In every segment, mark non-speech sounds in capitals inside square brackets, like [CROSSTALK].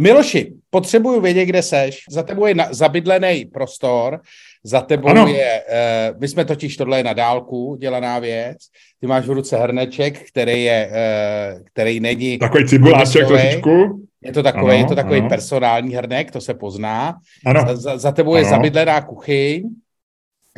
Miloši, potřebuju vědět, kde seš. Za tebou je na, zabydlený prostor, za tebou Ano. je, uh, my jsme totiž tohle je na dálku dělaná věc, ty máš v ruce hrneček, který je, uh, který není, Takový cibuláček trošičku. je to takový, Ano, je to takový ano. personální hrnek, to se pozná. Ano, Za, za, tebou je Ano. zabydlená kuchyň,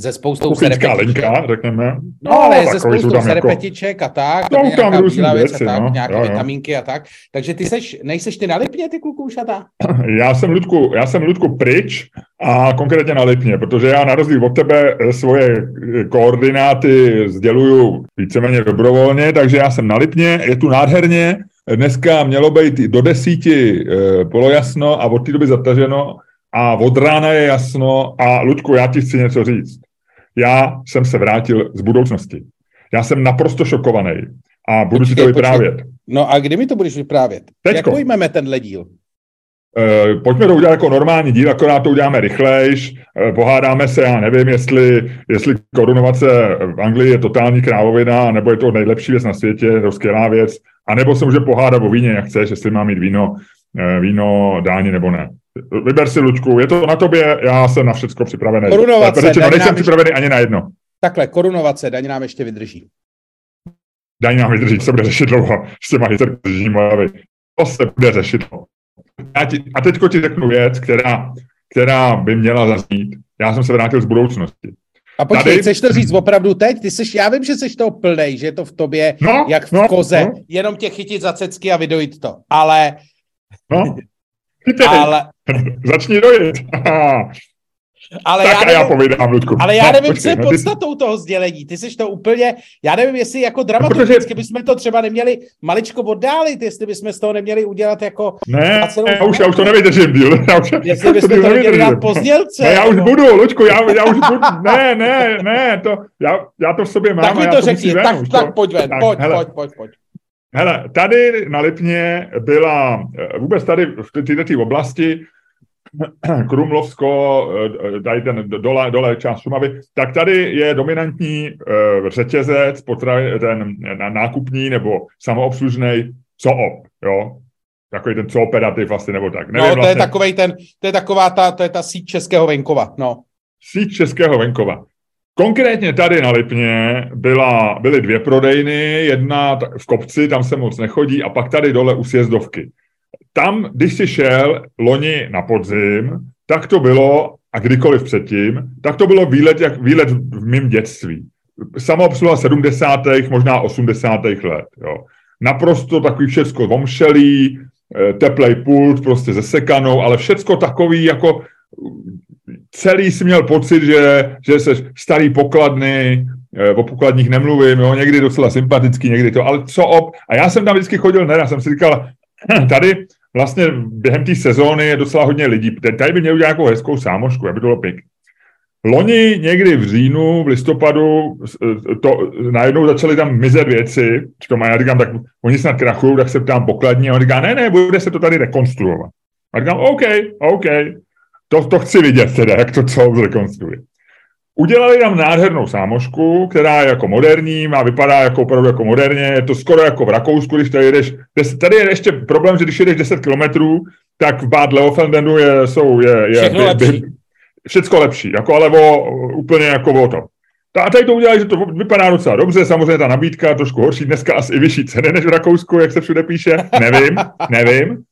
ze spoustou serepetiček. linka, řekneme. No, ale ze spoustou tam jako- serepetiček a tak, tam tam bílá věc a věci, tak, no. nějaké Jo, jo. vitamínky a tak. Takže ty seš, nejseš ty na Lipně, ty kluku ušatá? [LAUGHS] Já jsem, Ludku, já jsem Ludku pryč a konkrétně na Lipně, protože já na rozdíl od tebe eh, svoje eh, koordináty sděluju víceméně dobrovolně, takže já jsem na Lipně, je tu nádherně, dneska mělo být do desíti eh, polojasno a od té doby zataženo a od rána je jasno a Ludku, já ti chci něco říct. Já jsem se vrátil z budoucnosti. Já jsem naprosto šokovaný a budu ti to Počkej, počkej. vyprávět. No a kdy mi to budeš vyprávět? Teďko. Jak pojmeme tenhle díl? Eh, pojďme to udělat jako normální díl, akorát to uděláme rychlejš, eh, pohádáme se, já nevím, jestli, jestli korunovace v Anglii je totální krávovina, nebo je to nejlepší věc na světě, je to skvělá věc, anebo se může pohádat o víně, jak chceš, jestli má mít víno, eh, víno dáni nebo ne. Vyber si, Lučku, je to na tobě, já jsem na všecko připravený. Korunovace, řečeno, daj nejsem nám připravený ani na jedno. Takhle, korunovace, daň nám ještě vydrží. Daň nám vydrží, co se bude řešit dlouho s těma hysterkůží Moravy. To se bude řešit. Já ti, a teďko ti řeknu věc, která, která by měla zaznít. Já jsem se vrátil z budoucnosti. A počkej, Tady- chceš to říct opravdu teď? Ty seš, já vím, že jsi toho plnej, že je to v tobě No, jak v no, koze, No, jenom tě chytit za cecky a vydojit to. Ale, no. Chytej, ale, [LAUGHS] začni dojít. [LAUGHS] ale tak já a já nevím, povídám, Ludku. ale já no, nevím, co je no, ty- podstatou toho sdělení. Ty jsi to úplně, já nevím, jestli jako dramaturgicky bychom to třeba neměli maličko oddálit, jestli bychom z toho neměli udělat jako, Ne, celou já už, já už to nevydržím, díl. [LAUGHS] Já už, jestli bychom díl to neměli dát pozdělce. Ne, já už nebo- budu, Lučku, já, já už budu, ne, ne, ne, to, já, já to v sobě mám Tak mi to řekni, ven tak, už, tak to- pojď ven, tak, pojď, hele. pojď, pojď, pojď. Hele, tady na Lipně byla, eh, vůbec tady v této oblasti, [CLEARS THROAT] Krumlovsko, eh, tady ten dole, dole část Šumavy, tak tady je dominantní eh, řetězec, potravi, ten na- nákupní nebo samoobslužný Coop, jo? Takový ten cooperativ asi, nebo tak. Nevím No, to je vlastně, takovej ten, to je taková ta, to je ta síť českého venkova, no. síť českého venkova. Konkrétně tady na Lipně byla, byly dvě prodejny, jedna v kopci, tam se moc nechodí, a pak tady dole u sjezdovky. Tam, když si šel loni na podzim, tak to bylo, a kdykoliv předtím, tak to bylo výlet, jak výlet v mém dětství. Samoobsluha 70. možná 80. let. Jo. Naprosto takový všecko vomšelý, eh, teplej pult, prostě ze sekanou, ale všecko takový jako celý si měl pocit, že, že jsi starý pokladny, eh, o pokladních nemluvím, jo, někdy docela sympatický, někdy to, ale co op, a já jsem tam vždycky chodil nerad, jsem si říkal, [CLEARS THROAT] tady vlastně během té sezóny je docela hodně lidí, tady by měl udělat nějakou hezkou sámošku, aby to bylo pěkné. Loni někdy v říjnu, v listopadu, eh, to, najednou začaly tam mizet věci, říkám, já říkám, tak oni snad krachují, tak se ptám pokladní, a on říká, ne, ne, bude se to tady rekonstruovat. A říkám, OK, OK, to, to chci vidět teda, jak to co zrekonstruuje. Udělali tam nádhernou sámošku, která je jako moderní, má vypadá jako opravdu jako moderně, je to skoro jako v Rakousku, když tady jedeš, tady je ještě problém, že když jedeš 10 kilometrů, tak v Bad Leofeldenu je, jsou, je, je Všechno lepší. všecko lepší, jako ale o, úplně jako o to. Ta- A tady to udělali, že to vypadá docela dobře, samozřejmě ta nabídka trošku horší, dneska asi i vyšší ceny než v Rakousku, jak se všude píše, nevím, [LAUGHS] nevím.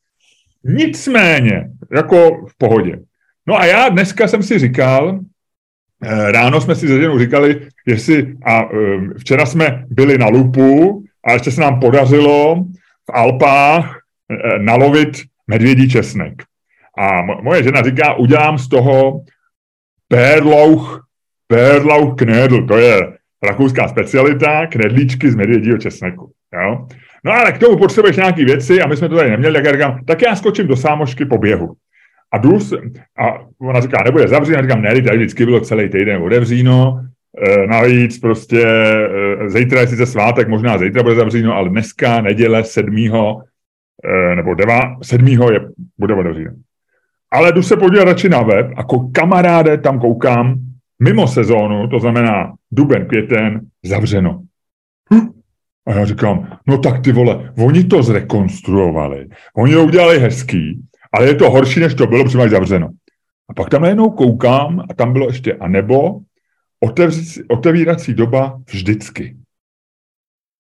Nicméně, jako v pohodě. No a já dneska jsem si říkal, ráno jsme si se ženou říkali, jestli, a eh, včera jsme byli na lupu a ještě se nám podařilo v Alpách eh, nalovit medvědí česnek. A mo- moje žena říká, udělám z toho Bärlauch, Bärlauch knödel, to je rakouská specialita, knedlíčky z medvědího česneku. Jo? No ale k tomu potřebuješ nějaký věci a my jsme to tady neměli, tak já říkám, tak já skočím do sámošky po běhu. A jdu s- a ona říká, nebude zavřeno, říkám, ne, tady vždycky bylo celý týden otevříno, e, navíc prostě e, zítra je sice svátek, možná zítra bude zavříno, ale dneska, neděle, sedmýho, e, nebo deva, sedmýho je, bude otevříno. Ale jdu se podívat radši na web jako kamaráde tam koukám, mimo sezónu, to znamená duben, květen, zavřeno. A já říkám, no tak ty vole, oni to zrekonstruovali, oni to udělali hezký ale je to horší, než to bylo, protože máš zavřeno. A pak tam najednou koukám a tam bylo ještě a nebo otevírací doba vždycky.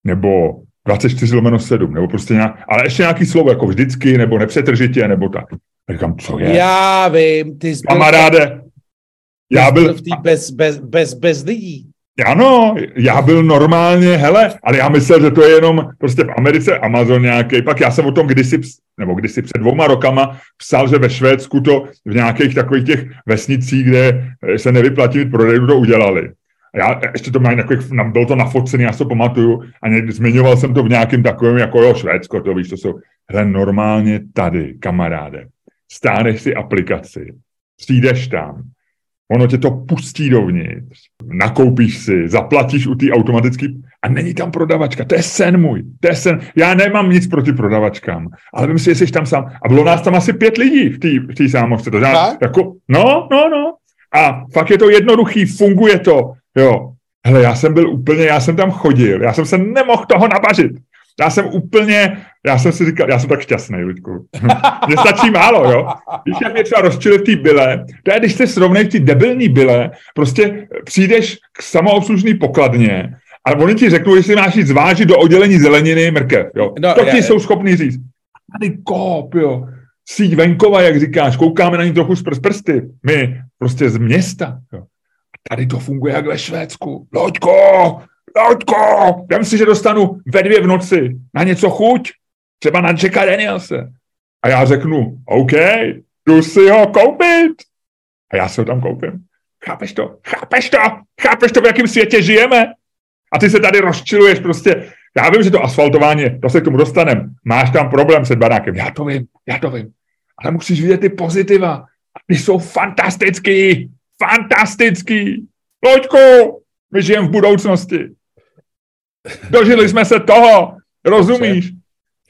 Nebo 24 lomeno 7, nebo prostě nějak, ale ještě nějaký slovo, jako vždycky, nebo nepřetržitě, nebo tak. A říkám, co je? Já vím, ty jsi byl... Kamaráde, já byl... v té bez, bez, bez, bez lidí. Ano, já byl normálně, hele, ale já myslel, že to je jenom prostě v Americe Amazon nějaký. Pak já jsem o tom kdysi, nebo kdysi před dvouma rokama psal, že ve Švédsku to v nějakých takových těch vesnicích, kde se nevyplatí mít prodejů, to udělali. A já ještě to mají takových, bylo to nafocený, já si to pamatuju, a někdy zmiňoval jsem to v nějakém takovém, jako jo, Švédsko, to víš, to jsou, hele, normálně tady, kamaráde, stáneš si aplikaci, přijdeš tam, ono tě to pustí dovnitř, nakoupíš si, zaplatíš u té automatické a není tam prodavačka. To je sen můj, to je sen. Já nemám nic proti prodavačkám, ale vím si, jestli jsi tam sám. A bylo nás tam asi pět lidí v té sámošce. To znamená, jako, no, no, no. A fakt je to jednoduchý, funguje to. Jo. Hele, já jsem byl úplně, já jsem tam chodil, já jsem se nemohl toho nabažit. Já jsem úplně, já jsem si říkal, já jsem tak šťastný, Ludku. [LAUGHS] Mně stačí málo, jo. Když jak mě třeba rozčili v té byle, to je, když se srovnají ty debilní byle, prostě přijdeš k samoobslužný pokladně a oni ti řeknou, jestli máš jít zvážit do oddělení zeleniny mrkev, jo. No, to ti jsou schopni říct. Tady kop, jo. Síť venkova, jak říkáš, koukáme na ní trochu z prsty. My prostě z města, jo. Tady to funguje jak ve Švédsku. Loďko, Loďko, vem si, že dostanu ve dvě v noci na něco chuť, třeba na Jacka Danielse. A já řeknu, OK, jdu si ho koupit. A já si ho tam koupím. Chápeš to? Chápeš to? Chápeš to, v jakém světě žijeme? A ty se tady rozčiluješ prostě. Já vím, že to asfaltování, to se k tomu dostanem. Máš tam problém se barákem. Já to vím, já to vím. Ale musíš vidět ty pozitiva. Ty jsou fantastický. Fantastický. Loďku, my žijeme v budoucnosti. Dožili jsme se toho, rozumíš?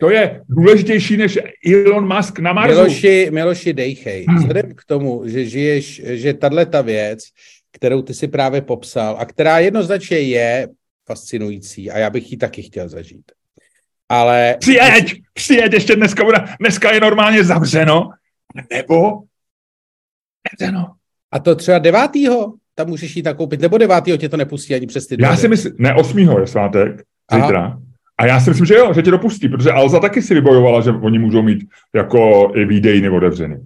To je důležitější než Elon Musk na Marsu. Miloši, Miloši dejchej, vzhledem k tomu, že žiješ, že tahle ta věc, kterou ty si právě popsal a která jednoznačně je fascinující a já bych ji taky chtěl zažít. Ale... Přijeď, přijeď, ještě dneska, bude, dneska je normálně zavřeno, nebo zavřeno. A to třeba devátýho? Tam můžeš jít nakoupit, nebo 9. tě to nepustí ani přes ty Já si myslím, ne 8. je svátek, zítra. A já si myslím, že jo, že tě dopustí, protože Alza taky si vybojovala, že oni můžou mít jako i výdejny otevřený.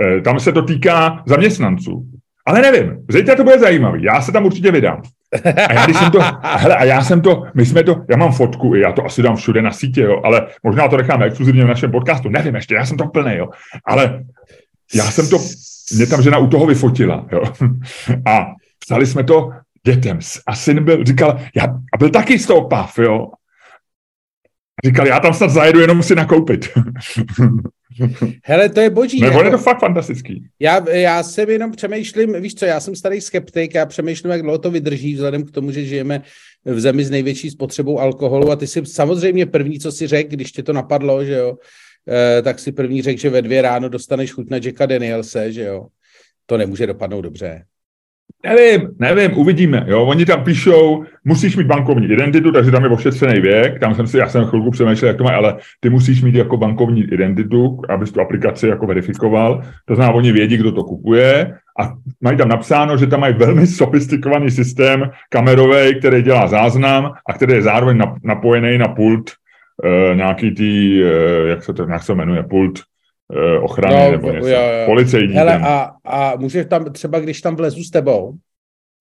E, tam se to týká zaměstnanců. Ale nevím, zítra to bude zajímavý, já se tam určitě vydám. A já, když jsem to, [LAUGHS] hele, a já jsem to, my jsme to, já mám fotku, já to asi dám všude na sítě, jo, ale možná to necháme exkluzivně v našem podcastu, nevím ještě, já jsem to plný, jo, ale já jsem to mě tam žena u toho vyfotila. Jo. A psali jsme to dětem. A syn byl, říkal, já, a byl taky z toho pav, jo. Říkal, já tam snad zajedu jenom si nakoupit. Hele, to je boží. Nebo jako, je to fakt fantastický. Já, já jsem jenom přemýšlím, víš co, já jsem starý skeptik, já přemýšlím, jak dlouho to vydrží, vzhledem k tomu, že žijeme v zemi s největší spotřebou alkoholu a ty si samozřejmě první, co si řekl, když tě to napadlo, že jo, tak si první řekl, že ve dvě ráno dostaneš chuť na Jacka Danielse, že jo. To nemůže dopadnout dobře. Nevím, nevím, uvidíme. Jo, oni tam píšou, musíš mít bankovní identitu, takže tam je ošetřený věk. Tam jsem si, já jsem chvilku přemýšlel, jak to má, ale ty musíš mít jako bankovní identitu, abys tu aplikaci jako verifikoval. To znamená, oni vědí, kdo to kupuje a mají tam napsáno, že tam mají velmi sofistikovaný systém kamerový, který dělá záznam a který je zároveň napojený na pult nějaký tý, uh, jak se to jak se jmenuje, pult uh, ochrany no, nebo něco, jo, jo. policejní. Hele, a, a můžeš tam třeba, když tam vlezu s tebou,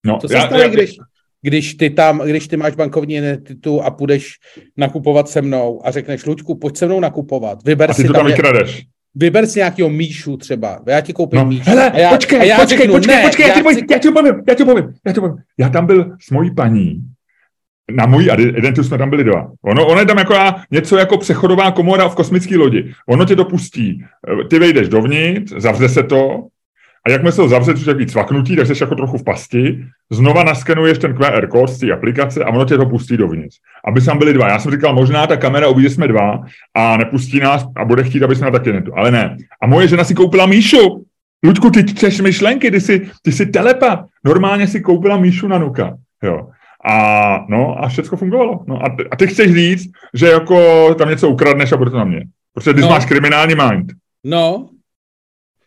no, co se já, stane, já, když, když ty tam, když ty máš bankovní identitu a půjdeš nakupovat se mnou a řekneš, Luďku, pojď se mnou nakupovat, vyber a ty si to tam vykradeš. Vyber si nějakého míšu třeba, já ti koupím no. míšu. Hele, a já, počkej, a já počkej, řeknu, počkej, ne, počkej, já, já, ti povím, já ti povím, já ti povím, já ti povím. Já tam byl s mojí paní na můj identitu jsme tam byli dva. Ono, ono je tam jako něco jako přechodová komora v kosmické lodi. Ono tě dopustí, eh, ty vejdeš dovnitř, zavře se to, a jakmile se to zavře, což je víc cvaknutí, tak jsi jako trochu v pasti, znova naskenuješ ten QR kód z té aplikace a ono tě to pustí dovnitř. Aby tam byli dva. Já jsem říkal, možná ta kamera uvidí, jsme dva a nepustí nás a bude chtít, aby jsme taky netu. Ale ne. A moje žena si koupila Míšu. Ludku, ty čteš myšlenky, ty jsi, ty jsi telepat. Normálně si koupila Míšu na Nuka. Jo. A, no, a všechno fungovalo. No, a, a ty chceš říct, že jako tam něco ukradneš a bude to na mě. Protože ty no. máš kriminální mind. No,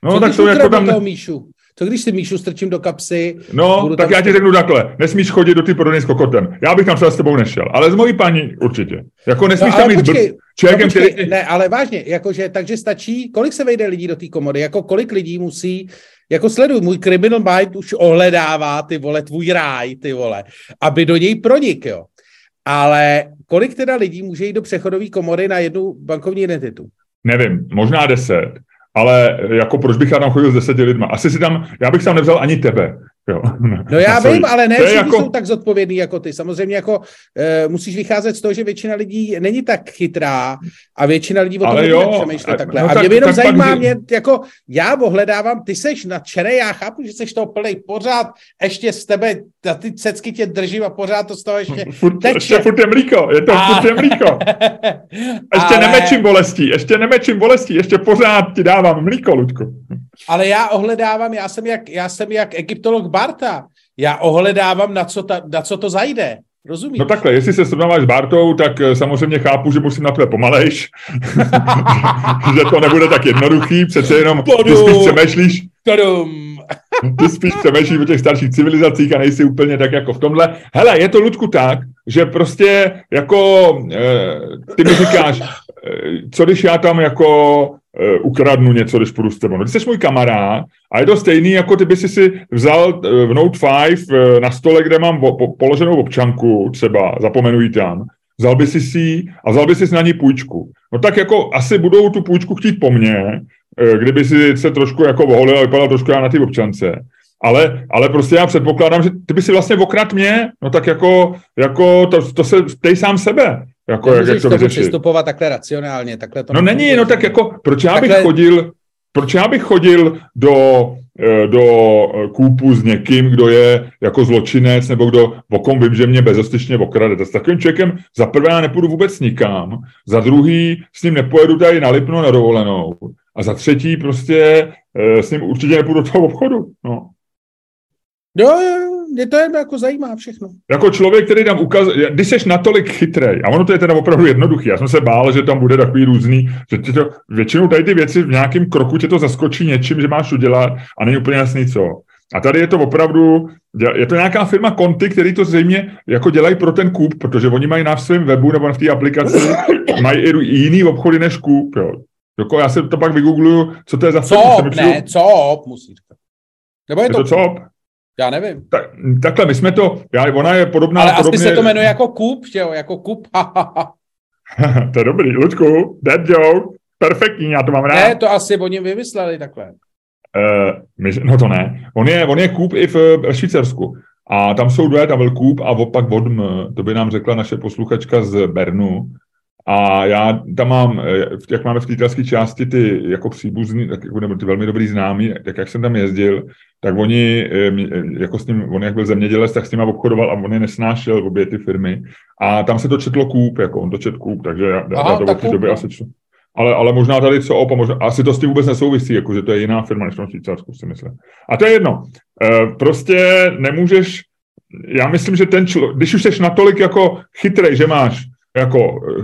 No, Co tak to jako tam... toho Míšu? Co když si Míšu strčím do kapsy? No, tak tam já ti řeknu takhle, nesmíš chodit do ty prodejny s kokotem. Já bych tam třeba s tebou nešel, ale s mojí paní určitě. Jako nesmíš No, tam jít počkej, br- člověkem, no, počkej, který... Ne, ale vážně, jakože, takže stačí, kolik se vejde lidí do té komory, jako kolik lidí musí, jako sleduj, můj criminal mind už ohledává, ty vole, tvůj ráj, ty vole, aby do něj pronik, jo. Ale kolik teda lidí může jít do přechodové komory na jednu bankovní identitu? Nevím, možná deset, ale jako proč bych já tam chodil s deseti lidma? Asi si tam, já bych tam nevzal ani tebe. Jo. No já vím, ale ne všichni jako- jsou tak zodpovědní jako ty. Samozřejmě jako e, musíš vycházet z toho, že většina lidí není tak chytrá a většina lidí o tom a- takhle. no a tak- mě by jenom tak pak zajímá, vy- mě, jako já ohledávám, ty seš nadšený, já chápu, že seš toho plný pořád, ještě z tebe, ty cecky tě držím a pořád to z toho ještě [LAUGHS] Furt, teče. ještě furt je mlíko, je to A- furt je mlíko. [LAUGHS] Ještě Ale- nemečím bolestí, ještě nemečím bolestí, ještě pořád ti dávám mlíko, Ludku. Ale já ohledávám, já jsem jak, já jsem jak egyptolog Barta, já ohledávám, na co, ta, na co to zajde. Rozumíš? No takhle, jestli se srovnáváš s Bartou, tak eh, samozřejmě chápu, že musím na tebe pomalejš, [LAUGHS] že to nebude tak jednoduchý, přece jenom ty spíš přemýšlíš, ty spíš přemýšlíš o těch starších civilizacích a nejsi úplně tak jako v tomhle. Hele, je to, Ludku, tak, že prostě jako eh, ty mi říkáš, eh, co když já tam jako ukradnu něco, když půjdu s tebou. No, ty jsi můj kamarád a je to stejný, jako ty by si vzal eh, v Note 5 eh, na stole, kde mám po, po, položenou občanku, třeba zapomenu ji tam, vzal by si si a vzal by si na ní půjčku. No tak jako asi budou tu půjčku chtít po mně, eh, kdyby si se trošku jako oholil a vypadal trošku já na té občance. Ale, ale prostě já předpokládám, že ty by si vlastně okrad mě, no tak jako, jako to, to se ptej sám sebe, jako jak, jak to vyřešit. přistupovat takhle racionálně. Takhle to No není, no tak jako, proč já bych Takhle- chodil, proč já bych chodil do, eh, do eh, kůpu s někým, kdo je jako zločinec, nebo kdo, o kom vím, že mě bezostyčně okrade. S takovým člověkem za prvé já nepůjdu vůbec nikam, za druhý s ním nepojedu tady na Lipno na dovolenou a za třetí prostě eh, s ním určitě nepůjdu do toho obchodu. No. Jo, jo, jo, mě to jen jako zajímá všechno. Jako člověk, který tam ukazuje, když jsi natolik chytrej, a ono to je teda opravdu jednoduchý, já jsem se bál, že tam bude takový různý, že ti to, většinou tady ty věci v nějakém kroku tě to zaskočí něčím, že máš udělat a není úplně jasný co. A tady je to opravdu, je to nějaká firma Conti, který to zřejmě jako dělají pro ten kůp, protože oni mají na svém webu nebo na té aplikaci, [COUGHS] mají i jiný obchody než kůp, jo. Jako já se to pak vygoogluju, co to je za firmu. Co? Ne, co? Musí říkat. Nebo je Je to, to co? Já nevím. Tak, takhle, my jsme to, já, ona je podobná, Ale asi podobně, se to jmenuje jako kup, že jo, jako kup. [LAUGHS] to je dobrý, Ludku, dead joke, perfektní, já to mám rád. Ne, to asi oni vymysleli takhle. Uh, my, no to ne. On je, on je Coop i v, ve Švýcarsku. A tam jsou dvě, tam byl Coop a opak Vodm. To by nám řekla naše posluchačka z Bernu. A já tam mám, eh, jak máme v té části ty jako příbuzný, tak jako, nebo ty velmi dobrý známí, tak jak jsem tam jezdil, tak oni, eh, eh, jako s ním, on jak byl zemědělec, tak s nima obchodoval a on je nesnášel obě ty firmy. A tam se to četlo Coop, jako on to čet Coop, takže já, Aha, já to tak od té doby no. asi čtu. Ale, ale možná tady co op, a možná, asi to s tím vůbec nesouvisí, jako že to je jiná firma než v tom Švýcarsku, si myslím. A to je jedno. E, prostě nemůžeš, já myslím, že ten člověk, když už jsi natolik jako chytrej, že máš jako e,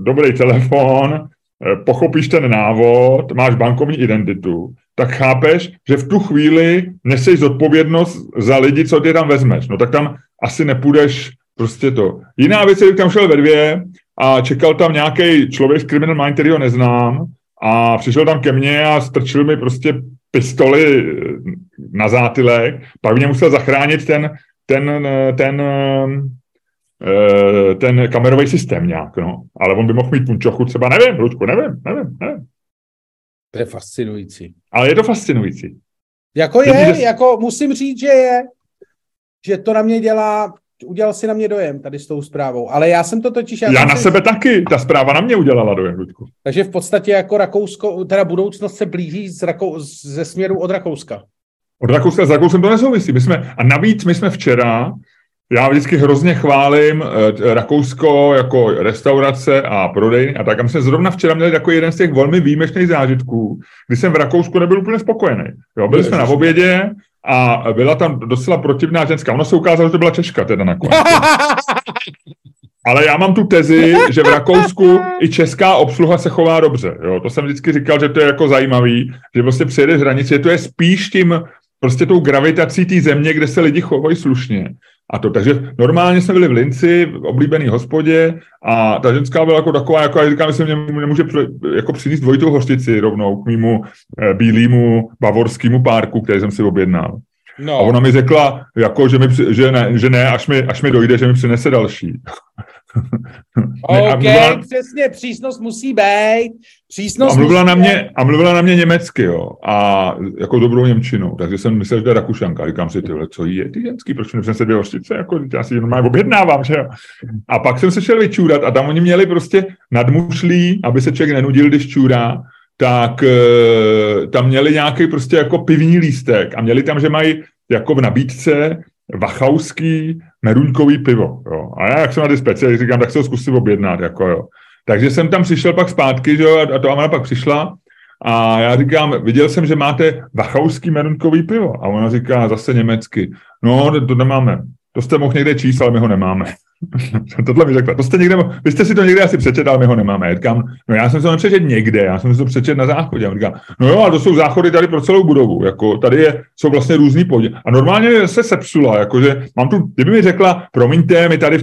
dobrý telefon, e, pochopíš ten návod, máš bankovní identitu, tak chápeš, že v tu chvíli neseš zodpovědnost za lidi, co ty tam vezmeš. No tak tam asi nepůjdeš prostě to. Jiná věc je, tam šel ve dvě a čekal tam nějaký člověk z Criminal Mind, který ho neznám a přišel tam ke mně a strčil mi prostě pistoli eh, na zátylek, pak mě musel zachránit ten, ten, eh, ten, eh, ten kamerový systém nějak, no. Ale on by mohl mít punčochu třeba, nevím, Lučku, nevím, nevím, nevím. To je fascinující. Ale je to fascinující. Jako je, že- jako musím říct, že je, že to na mě dělá, udělal si na mě dojem tady s tou zprávou, ale já jsem to totiž... Já jsem na si- sebe taky, ta zpráva na mě udělala dojem, Lučku. Takže v podstatě jako Rakousko, teda budoucnost se blíží z Rakou, ze směru od Rakouska. Od Rakouska s Rakousem to nesouvisí. My jsme, a navíc my jsme včera, já vždycky hrozně chválím eh, Rakousko jako restaurace a prodejny a tak. A my jsme zrovna včera měli takový jeden z těch velmi výjimečných zážitků, kdy jsem v Rakousku nebyl úplně spokojený. Jo, byli jsme na obědě a byla tam docela protivná ženská. Ono se ukázalo, že to byla Češka teda nakonec. [LAUGHS] ale já mám tu tezi, že v Rakousku i česká obsluha se chová dobře. Jo? To jsem vždycky říkal, že to je jako zajímavý, že prostě přijede hranici, to je spíš tím, prostě tou gravitací té země, kde se lidi chovají slušně. A to, takže normálně jsme byli v Linci, v oblíbený hospodě a ta ženská byla jako taková, jako já říkám, že mě nemůže jako přinést dvojitou hořtici rovnou k mýmu eh, bílému bavorskému párku, který jsem si objednal. No. A ona mi řekla, jako, že, mi, že, ne, že ne, až mi, až mi dojde, že mi přinese další. OK, mluvila, přesně, přísnost musí být. Přísnost a mluvila, na mě, a mluvila na mě německy, jo, a jako dobrou Němčinou, takže jsem myslel, že to je Rakušanka. Říkám si, tyhle, co jí je ty ženský, proč nepřinese dvě hořtice, jako já si normálně objednávám, že jo. A pak jsem se šel vyčůrat a tam oni měli prostě nadmušlí, aby se člověk nenudil, když čůrá, tak e, tam měli nějaký prostě jako pivní lístek a měli tam, že mají jako v nabídce vachauský meruňkový pivo. Jo. A já, jak jsem na ty speciály, říkám, tak se ho zkusím objednat. Jako, jo. Takže jsem tam přišel pak zpátky, že jo, a to ona pak přišla a já říkám, viděl jsem, že máte vachauský meruňkový pivo. A ona říká zase německy, no, to nemáme. To jste mohl někde číst, ale my ho nemáme. [LAUGHS] Tohle mi řekla. To jste někde, vy jste si to někde asi přečetl, ale my ho nemáme. Já říkám, no já jsem si to nepřečet někde, já jsem si to přečet na záchodě. A říkám, no jo, a to jsou záchody tady pro celou budovu. Jako, tady je, jsou vlastně různý podě. A normálně se sepsula, jakože mám tu, kdyby mi řekla, promiňte, my tady v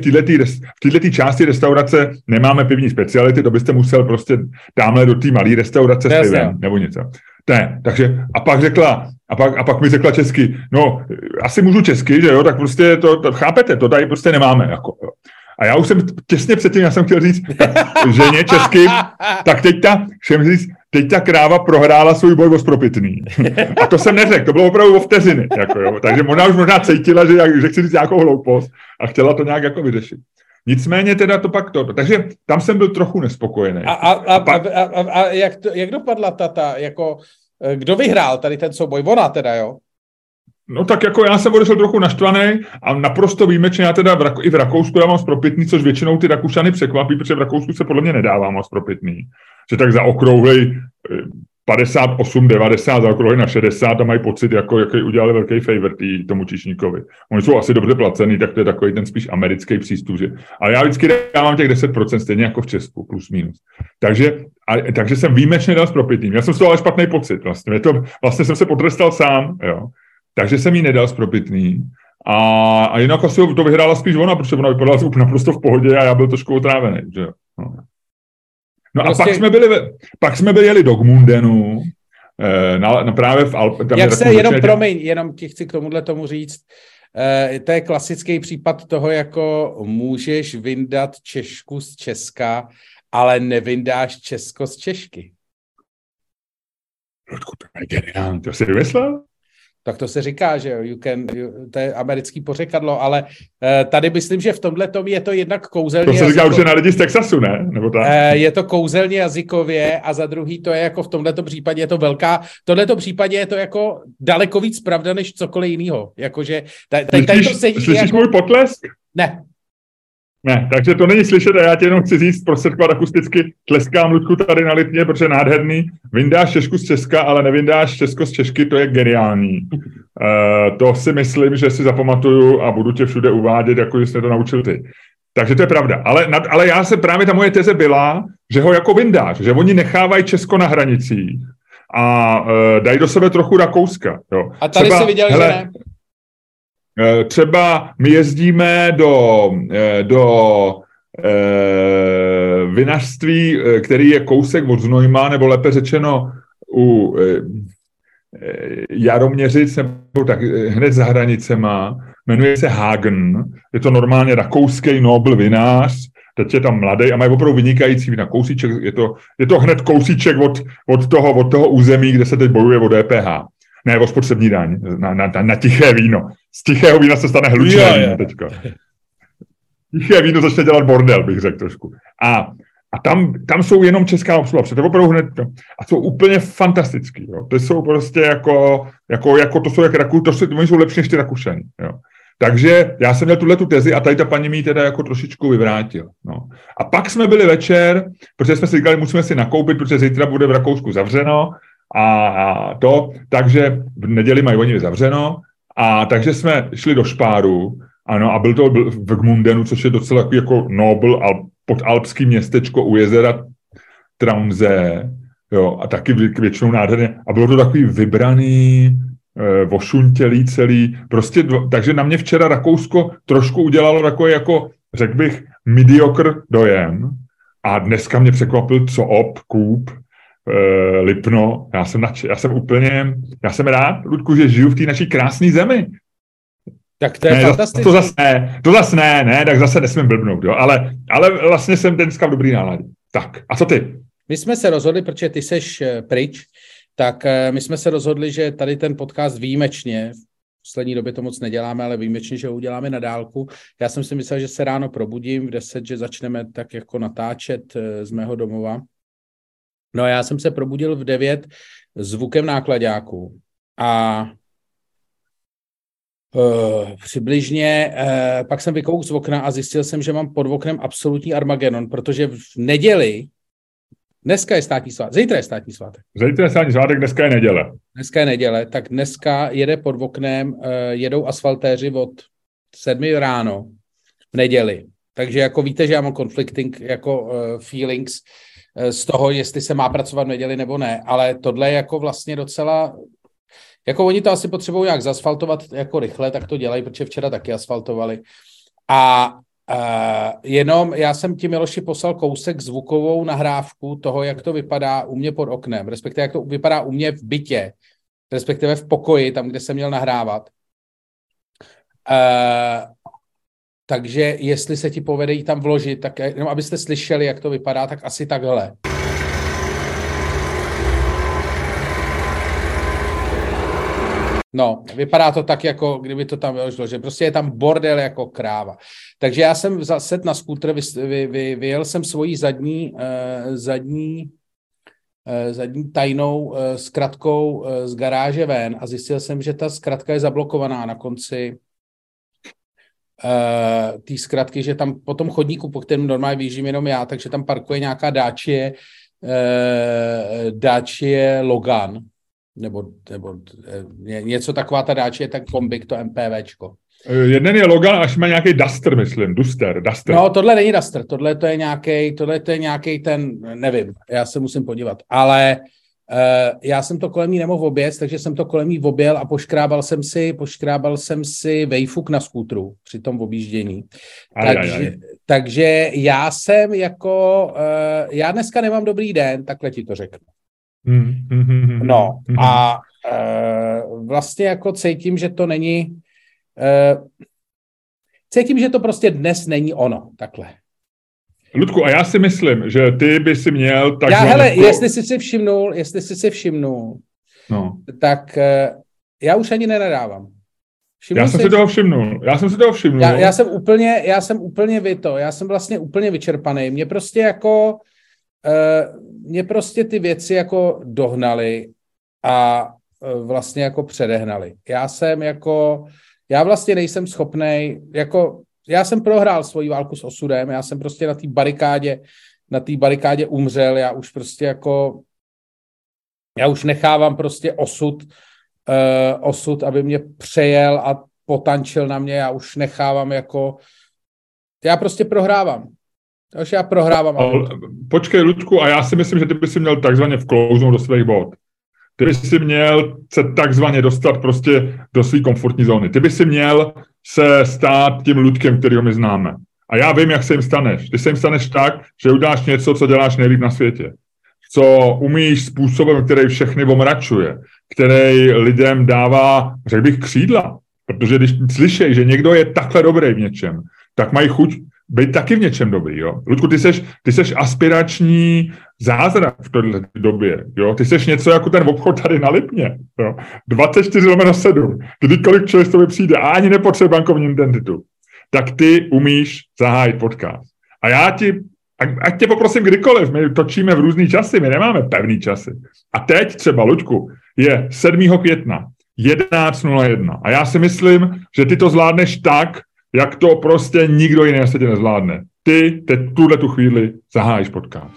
této části restaurace nemáme pivní speciality, to byste musel prostě tamhle do té malé restaurace s pivem, nebo něco. Ne, takže a pak řekla, a pak, a pak mi řekla česky, no, asi můžu česky, že jo, tak prostě to, to chápete, to tady prostě nemáme, jako, jo. A já už jsem těsně předtím, já jsem chtěl říct [LAUGHS] ženě česky, tak teď ta, jsem říct, teď ta kráva prohrála svůj boj o spropitný. A to jsem neřekl, to bylo opravdu o vteřiny. Jako jo. Takže ona už možná cítila, že, jak, že chci říct nějakou hloupost a chtěla to nějak jako vyřešit. Nicméně teda to pak to. Takže tam jsem byl trochu nespokojený. A, a, a, a, pak... a, a, a jak, to, jak dopadla ta, ta jako kdo vyhrál tady ten souboj? Ona teda, jo? No tak jako já jsem odešel trochu naštvaný a naprosto výjimečně já teda v Rak- i v Rakousku já mám spropitný, což většinou ty Rakušany překvapí, protože v Rakousku se podle mě nedává moc spropitný. Že tak za okrouhlej 58, 90, zaokrouhli na 60 a mají pocit, jako jaký udělali velký favor tý, tomu Čišníkovi. Oni jsou asi dobře placený, tak to je takový ten spíš americký přístup. Že? Ale já vždycky dávám těch 10%, stejně jako v Česku, plus minus. Takže, a, takže jsem výjimečně dal s propitným. Já jsem z toho ale špatný pocit. Vlastně, Je to, vlastně jsem se potrestal sám, jo. Takže jsem jí nedal spropitný. A, a jinak asi to vyhrála spíš ona, protože ona vypadala úplně naprosto v pohodě a já byl trošku otrávený. Že? No. No prostě... a pak jsme, byli, pak jsme byli jeli do Gmundenu, eh, na, na právě v Alp... Tam Jak se, jenom promiň, jenom ti chci k tomuhle tomu říct, Uh, to je klasický případ toho, jako můžeš vyndat Češku z Česka, ale nevyndáš Česko z Češky. To je geniální, to jsi vymyslel? Tak to se říká, že jo, you can, you, to je americký pořekadlo, ale uh, tady myslím, že v tomhle tom je to jednak kouzelně... To se říká jazyko... už na lidi z Texasu, ne? Nebo tak? Uh, je to kouzelně jazykově a za druhý to je jako v tomto případě je to velká, v tomto případě je to jako daleko víc pravda, než cokoliv jiného. Jakože tady, tady, tady to sedí slyšíš jako... můj potlesk? Ne, ne, takže to není slyšet a já ti jenom chci říct, prostředkovat akusticky, tleskám Ludku tady na Litně, protože je nádherný. Vyndáš Češku z Česka, ale nevyndáš Česko z Češky, to je geniální. Uh, to si myslím, že si zapamatuju a budu tě všude uvádět, jako jsi to naučil ty. Takže to je pravda. Ale, ale já se právě, ta moje teze byla, že ho jako vyndáš, že oni nechávají Česko na hranicích a uh, dají do sebe trochu Rakouska. Jo. A tady Třeba, si viděl, hele, že ne? Eh, třeba my jezdíme do, eh, do eh, vinařství, který je kousek od Znojma, nebo lépe řečeno u Jaroměřic, nebo tak hned za hranicema, jmenuje se Hagen. Je to normálně rakouský Nobel vinář, teď je tam mladý a mají opravdu vynikající vína. Kousíček, je to, je to hned kousíček od, od, toho, od toho území, kde se teď bojuje o DPH ne o spotřební daň, na, na, na, na tiché víno. Z tichého vína se stane hlučné víno teďka. Tiché víno začne dělat bordel, bych řekl trošku. A, a tam, tam jsou jenom česká obsluha, to opravdu hned, a jsou úplně fantastický, jo. To jsou prostě jako, jako, jako to jsou jak Raku, to jsou, oni jsou lepší než ty Rakušany, jo. Takže já jsem měl tuhle tu tezi a tady ta paní mi teda jako trošičku vyvrátil. No. A pak jsme byli večer, protože jsme si říkali, musíme si nakoupit, protože zítra bude v Rakousku zavřeno a, a to, takže v neděli mají oni zavřeno. A takže jsme šli do Špáru Ano, a byl to v Gmundenu, což je docela jako Nobel, al, podalpský městečko u jezera Traunze, jo, a taky většinou nádherně. A bylo to takový vybraný, e, vošuntělý celý, prostě, takže na mě včera Rakousko trošku udělalo takový jako, řekl bych, mediocre dojem. A dneska mě překvapil, co op, kůp, e, Lipno, já jsem, nač- já jsem úplně, já jsem rád, Ludku, že žiju v té naší krásné zemi. Tak to je ne, fantastické. To zase ne, to zase ne, ne, tak zase nesmím blbnout, jo, ale, ale vlastně jsem dneska v dobrý náladě. Tak, a co ty? My jsme se rozhodli, protože ty seš eh, pryč, tak eh, my jsme se rozhodli, že tady ten podcast výjimečně, v poslední době to moc neděláme, ale výjimečně, že ho uděláme na dálku. Já jsem si myslel, že se ráno probudím v 10, že začneme tak jako natáčet z mého domova. No a já jsem se probudil v 9 zvukem nákladáků a Uh, přibližně, uh, pak jsem vykouk z okna a zjistil jsem, že mám pod oknem absolutní Armagedon, protože v neděli, dneska je státní svátek, zítra je státní svátek. Zítra je státní svátek, dneska je neděle. Dneska je neděle, tak dneska jede pod oknem, uh, jedou asfaltéři od sedmi ráno v neděli. Takže jako víte, že já mám conflicting jako uh, feelings uh, z toho, jestli se má pracovat v neděli nebo ne, ale tohle je jako vlastně docela jako oni to asi potřebují nějak zasfaltovat jako rychle, tak to dělají, protože včera taky asfaltovali. A Uh, jenom já jsem ti Miloši poslal kousek zvukovou nahrávku toho, jak to vypadá u mě pod oknem, respektive jak to vypadá u mě v bytě, respektive v pokoji, tam, kde jsem měl nahrávat. Uh, takže jestli se ti povede jí tam vložit, tak jenom abyste slyšeli, jak to vypadá, tak asi takhle. No, vypadá to tak, jako kdyby to tam vyložilo, že prostě je tam bordel jako kráva. Takže já jsem zase na skútr, vy, vy, vy, vyjel jsem svoji zadní, uh, zadní, uh, zadní tajnou uh, zkratkou uh, z garáže ven a zjistil jsem, že ta zkratka je zablokovaná na konci uh, té zkratky, že tam po tom chodníku, po kterém normálně vyjíždím jenom já, takže tam parkuje nějaká dáčie, uh, dáčie Logan, nebo, nebo eh, něco taková ta dáče je tak kombik, to MPVčko. Eh, jeden je Logan, až má nějaký Duster, myslím, Duster, Duster. No, tohle není Duster, tohle to je nějaký, tohle to je nějaký ten, nevím, já se musím podívat, ale uh, já jsem to kolem ní nemohl oběc, takže jsem to kolem ní objel a poškrábal jsem si, poškrábal jsem si vejfuk na skútru při tom objíždění. Aj, takže, aj, aj. takže já jsem jako, uh, já dneska nemám dobrý den, takhle ti to řeknu. Hmm, No a e, vlastně jako cítím, že to není, cítím, že to prostě dnes není ono, takhle. Ludku, a já si myslím, že ty by si měl tak... Já, hele, pro... jestli jsi si všimnul, jestli jsi si všimnul, no. tak e, já už ani nenadávám. Všimnul já jsem si toho všimnul, já jsem si toho všimnul. Já, já jsem úplně, já jsem úplně vyto, já jsem vlastně úplně vyčerpaný. Mě prostě jako, uh, mě prostě ty věci jako dohnaly a uh, vlastně jako předehnaly. Já jsem jako, já vlastně nejsem schopný, jako, já jsem prohrál svoji válku s osudem, já jsem prostě na té barikádě, na té barikádě umřel, já už prostě jako, já už nechávám prostě osud, uh, osud, aby mě přejel a potančil na mě, já už nechávám jako, já prostě prohrávám. Takže já prohrávám. Ale, počkej, Ludku, a já si myslím, že ty by si měl takzvaně vklouznout do svých bod. Ty by si měl se takzvaně dostat prostě do své komfortní zóny. Ty by si měl se stát tím Ludkem, kterýho my známe. A já vím, jak se jim staneš. Ty se jim staneš tak, že uděláš něco, co děláš nejlíp na světě. Co umíš způsobem, který všechny omračuje, který lidem dává, řekl bych, křídla. Protože když slyšej, že někdo je takhle dobrý v něčem, tak mají chuť být taky v něčem dobrý, jo. Ludku, ty seš, ty seš aspirační zázrak v této době, jo. Ty seš něco jako ten obchod tady na Lipně, jo. 24 lomeno 7, kdykoliv člověk to přijde a ani nepotřebuje bankovní identitu, tak ty umíš zahájit podcast. A já ti, ať tě poprosím kdykoliv, my točíme v různý časy, my nemáme pevný časy. A teď třeba, Luďku, je 7. května, 11.01. A já si myslím, že ty to zvládneš tak, jak to prostě nikdo jiný na světě nezvládne. Ty teď tuhle tu chvíli zahájíš podcast.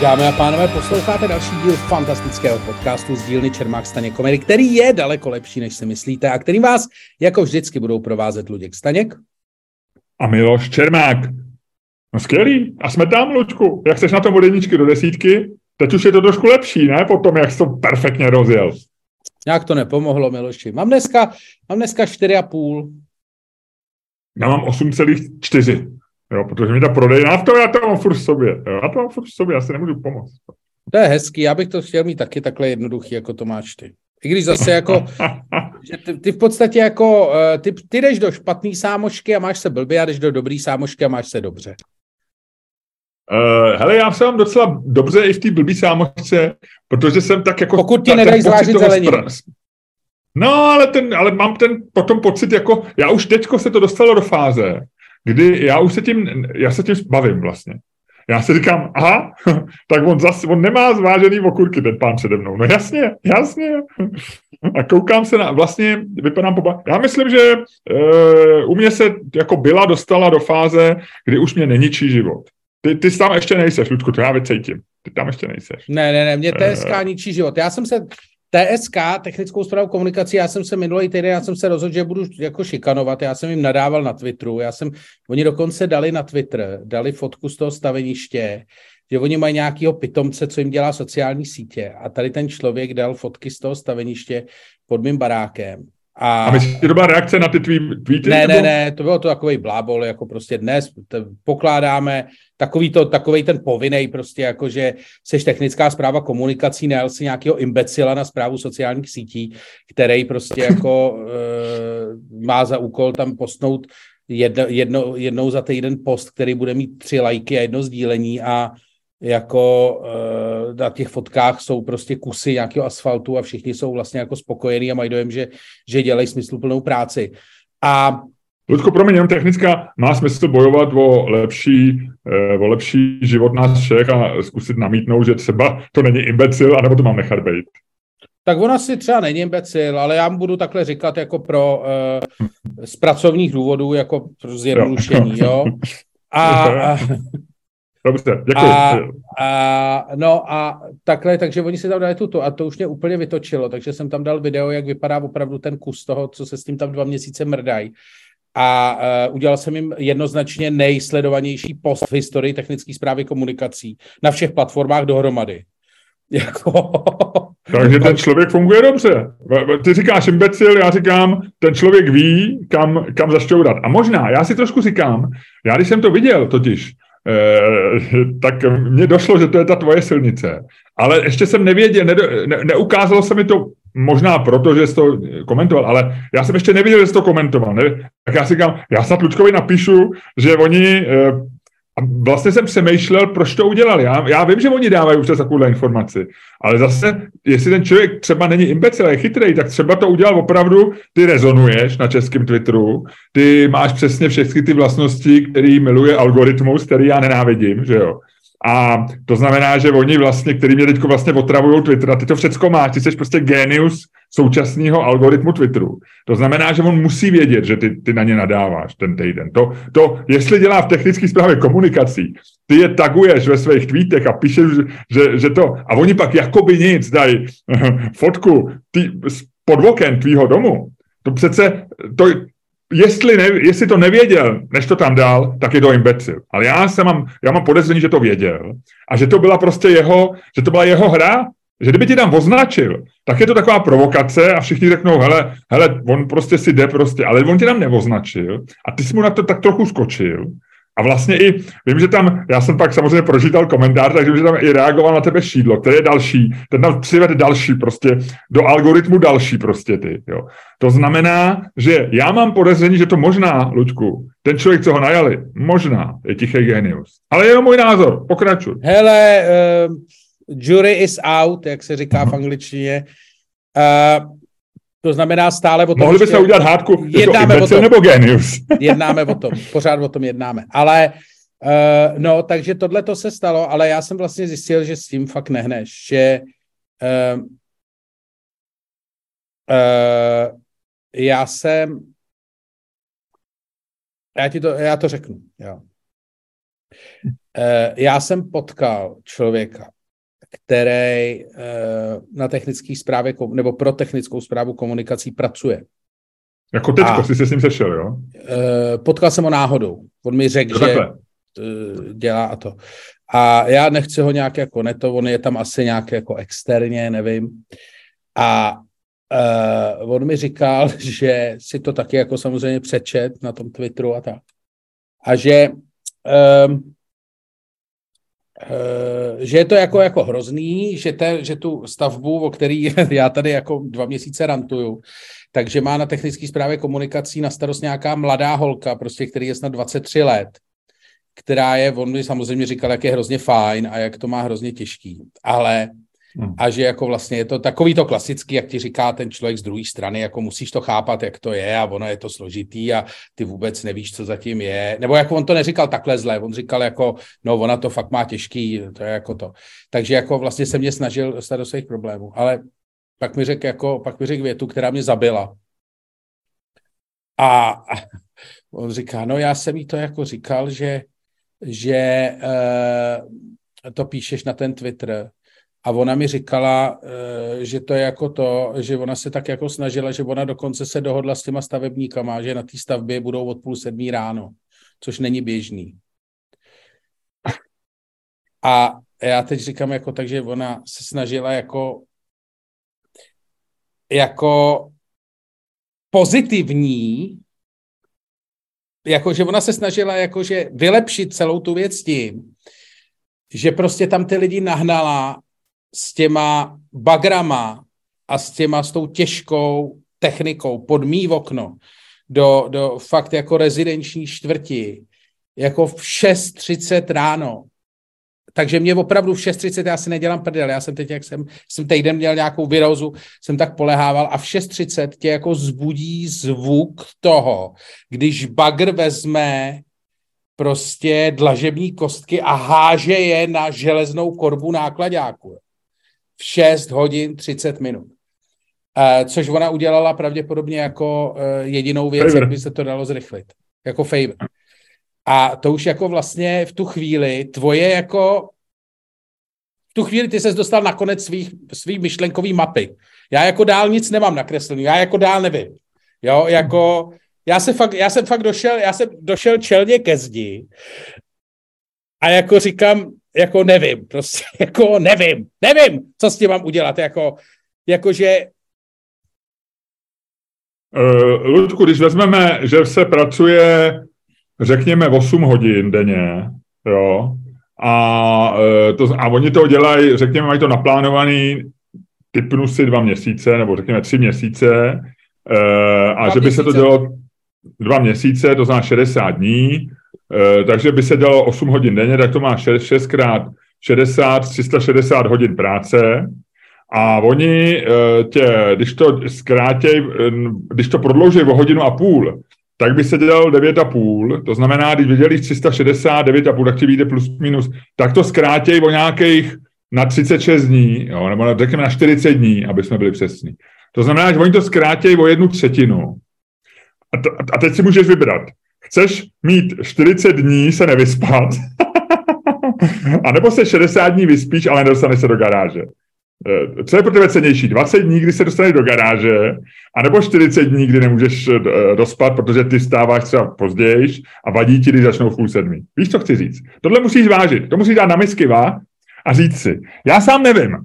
Dámy a pánové, posloucháte další díl fantastického podcastu z dílny Čermák Staněk Komedy, který je daleko lepší, než si myslíte a který vás jako vždycky budou provázet Luděk Staněk a Miloš Čermák. No skvělý. A jsme tam, Luďku. Jak jsi na tom od jedničky do desítky? Teď už je to trošku lepší, ne? Potom, jak jsi to perfektně rozjel. Nějak to nepomohlo, Miloši. Mám dneska, mám dneska 4,5. Já mám 8,4. Jo, protože mi ta prodejná v tom, já to mám furt v sobě. Jo, já to mám furt v sobě, já si nemůžu pomoct. To je hezký, já bych to chtěl mít taky takhle jednoduchý, jako to máš ty. I když zase jako, [LAUGHS] že ty, ty v podstatě jako, eh, ty, ty jdeš do špatný sámošky a máš se blbě a jdeš do dobrý sámošky a máš se dobře. Uh, hele, já se mám docela dobře i v té blbý sámošce, protože jsem tak jako... Pokud ti nedají zvážit zeleninu. No, ale, ten, ale mám ten potom pocit, jako já už teďko se to dostalo do fáze, kdy já už se tím, já se tím bavím vlastně. Já si říkám, aha, [LAUGHS] tak on zase, on nemá zvážený okurky, ten pán přede mnou. No jasně, jasně. A koukám se na, vlastně vypadám po... Já myslím, že uh, u mě se jako byla dostala do fáze, kdy už mě neničí život. Ty, ty tam ještě nejseš, Ludku, to já vycítím. Ty tam ještě nejseš. Ne, ne, ne, mě TSK uh, ničí život. Já jsem se, TSK, technickou zprávu komunikací, já jsem se minulý týden, já jsem se rozhodl, že budu jako šikanovat, já jsem jim nadával na Twitteru, já jsem, oni dokonce dali na Twitter, dali fotku z toho staveniště, že oni mají nějakého pitomce, co jim dělá sociální sítě a tady ten člověk dal fotky z toho staveniště pod mým barákem a, a myslíš, že to byla reakce na ty tvý tweety? Ne, nebo? ne, ne, to bylo to takový blábol, jako prostě dnes pokládáme takový, to, takový ten povinný prostě, jako že seš technická zpráva komunikací, nejel si nějakého imbecila na zprávu sociálních sítí, který prostě [LAUGHS] jako e, má za úkol tam postnout jedno, jedno, jednou za týden post, který bude mít tři lajky a jedno sdílení a jako uh, na těch fotkách jsou prostě kusy nějakého asfaltu a všichni jsou vlastně jako spokojení a mají dojem, že, že dělají smysluplnou práci. A Ludko, pro mě jenom technická, má smysl bojovat o lepší, eh, o lepší život nás všech a zkusit namítnout, že třeba to není imbecil, anebo to mám nechat být. Tak ona si třeba není imbecil, ale já mu budu takhle říkat jako pro uh, z pracovních důvodů, jako pro zjednodušení, jo. jo? [LAUGHS] A, a, [LAUGHS] Dobře, děkuji. A, a, no a takhle, takže oni si tam dali tuto a to už mě úplně vytočilo, takže jsem tam dal video, jak vypadá opravdu ten kus toho, co se s tím tam dva měsíce mrdají. A uh, udělal jsem jim jednoznačně nejsledovanější post v historii technické zprávy komunikací na všech platformách dohromady. [LAUGHS] Jako... Takže ten člověk funguje dobře. Ty říkáš imbecil, já říkám, ten člověk ví, kam, kam zašťourat. A možná, já si trošku říkám, já když jsem to viděl totiž, tak mně došlo, že to je ta tvoje silnice. Ale ještě jsem nevěděl, ne, ne, neukázalo se mi to možná proto, že jsi to komentoval, ale já jsem ještě neviděl, že jsi to komentoval. Ne? Tak já si říkám, já snad Lučkovi napíšu, že oni eh, a vlastně jsem přemýšlel, proč to udělali. Já, já vím, že oni dávají už takovouhle informaci, ale zase, jestli ten člověk třeba není imbecil, je chytrý, tak třeba to udělal opravdu, ty rezonuješ na českém Twitteru, ty máš přesně všechny ty vlastnosti, který miluje algoritmus, který já nenávidím, že jo. A to znamená, že oni vlastně, který mě teď vlastně otravují Twitter, a ty to všechno máš, ty jsi prostě genius současného algoritmu Twitteru. To znamená, že on musí vědět, že ty, ty na ně nadáváš ten týden. To, to, jestli dělá v technické zprávě komunikací, ty je taguješ ve svých tweetech a píšeš, že, že to, a oni pak jakoby nic dají [LAUGHS] fotku ty, pod oken tvýho domu, to přece, to, jestli, ne, jestli to nevěděl, než to tam dal, tak je to imbecil. Ale já, se mám, já mám podezření, že to věděl a že to byla prostě jeho, že to byla jeho hra, že kdyby ti tam označil, tak je to taková provokace a všichni řeknou, hele, hele, on prostě si jde prostě, ale on ti tam neoznačil a ty jsi mu na to tak trochu skočil a vlastně i, vím, že tam, já jsem pak samozřejmě pročítal komentář, takže vím, že tam i reagoval na tebe šídlo, který je další, ten tam přivede další prostě, do algoritmu další prostě ty, jo. To znamená, že já mám podezření, že to možná, Luďku, ten člověk, co ho najali, možná je tichý genius. Ale jenom můj názor, pokračuj. Hele, uh, jury is out, jak se říká v angličtině. Uh, to znamená stále o tom... Mohli bychom udělat hádku, jednáme o tom, nebo genius. [LAUGHS] jednáme o tom, pořád o tom jednáme. Ale uh, no, takže tohle to se stalo, ale já jsem vlastně zjistil, že s tím fakt nehneš, že uh, uh, já jsem já ti to, já to řeknu, jo. Eh, já jsem potkal člověka, který na technické zprávě, nebo pro technickou zprávu komunikací pracuje. Jako teď, jsi se s ním sešel, jo? Potkal jsem ho náhodou. On mi řekl, že dělá a to. A já nechci ho nějak jako neto, on je tam asi nějak jako externě, nevím. A uh, on mi říkal, [LAUGHS] že si to taky jako samozřejmě přečet na tom Twitteru a tak. A že um, Uh, že je to jako, jako hrozný, že, te, že tu stavbu, o který [LAUGHS] já tady jako dva měsíce rantuju, takže má na technické zprávě komunikací na starost nějaká mladá holka, prostě, který je snad 23 let která je, on mi samozřejmě říkal, jak je hrozně fajn a jak to má hrozně těžký, ale hmm. a že jako vlastně je to takový to klasický, jak ti říká ten člověk z druhé strany, jako musíš to chápat, jak to je a ono je to složitý a ty vůbec nevíš, co zatím je. Nebo jako on to neříkal takhle zle, on říkal jako, no ona to fakt má těžký, to je jako to. Takže jako vlastně se mě snažil dostat do svých problémů, ale pak mi řekl jako, pak mi řekl větu, která mě zabila. A [LAUGHS] on říká, no já jsem jí to jako říkal, že že uh, to píšeš na ten Twitter. A ona mi říkala, uh, že to je jako to, že ona se tak jako snažila, že ona dokonce se dohodla s těma stavebníkama, že na té stavbě budou od půl sedmí ráno, což není běžný. A já teď říkám jako tak, že ona se snažila jako jako pozitivní jakože ona se snažila jakože vylepšit celou tu věc tím, že prostě tam ty lidi nahnala s těma bagrama a s těma, s tou těžkou technikou pod mý okno do, do fakt jako rezidenční čtvrti, jako v 6.30 ráno takže mě opravdu v 6.30 já si nedělám prdel. Já jsem teď, jak jsem, jsem týden měl nějakou virózu, jsem tak polehával a v 6.30 tě jako zbudí zvuk toho, když bagr vezme prostě dlažební kostky a háže je na železnou korbu nákladáku. V 6 hodin 30 minut. Uh, což ona udělala pravděpodobně jako uh, jedinou věc, favor. jak by se to dalo zrychlit. Jako favor. A to už jako vlastně v tu chvíli tvoje jako v tu chvíli ty ses dostal na konec svých, svých myšlenkový mapy. Já jako dál nic nemám nakreslený, já jako dál nevím. Jo, jako, já, se fakt, já jsem fakt došel, já jsem došel čelně ke zdi a jako říkám, jako nevím, prostě [LAUGHS] jako nevím, nevím, co s tím mám udělat, jako, jakože Uh, Ludku, když vezmeme, že se pracuje řekněme 8 hodin denně, jo, a, e, to, a oni to dělají, řekněme, mají to naplánovaný typnu si dva měsíce, nebo řekněme tři měsíce, e, a dva že by měsíce. se to dělalo dva měsíce, to znamená 60 dní, takže by se dělalo 8 hodin denně, tak to má 6, 6 krát 60, 360 hodin práce, a oni tě, když to zkrátěj, když to prodlouží o hodinu a půl, tak by se dělal 9,5, to znamená, když vydělíš 369,5, tak ti vyjde plus minus, tak to zkrátěj o nějakých na 36 dní, jo, nebo řekněme na 40 dní, aby jsme byli přesní. To znamená, že oni to zkrátějí o jednu třetinu. A, to, a teď si můžeš vybrat. Chceš mít 40 dní se nevyspat, [LAUGHS] a nebo se 60 dní vyspíš, ale nedostaneš se do garáže. Eh, co je pro tebe cenější? 20 dní, kdy se dostaneš do garáže, anebo 40 dní, kdy nemůžeš eh, dospat, protože ty stáváš třeba později a vadí ti, když začnou v půl sedmi. Víš, co chci říct? Tohle musíš vážit. To musíš dát na misky vá a říct si. Já sám nevím.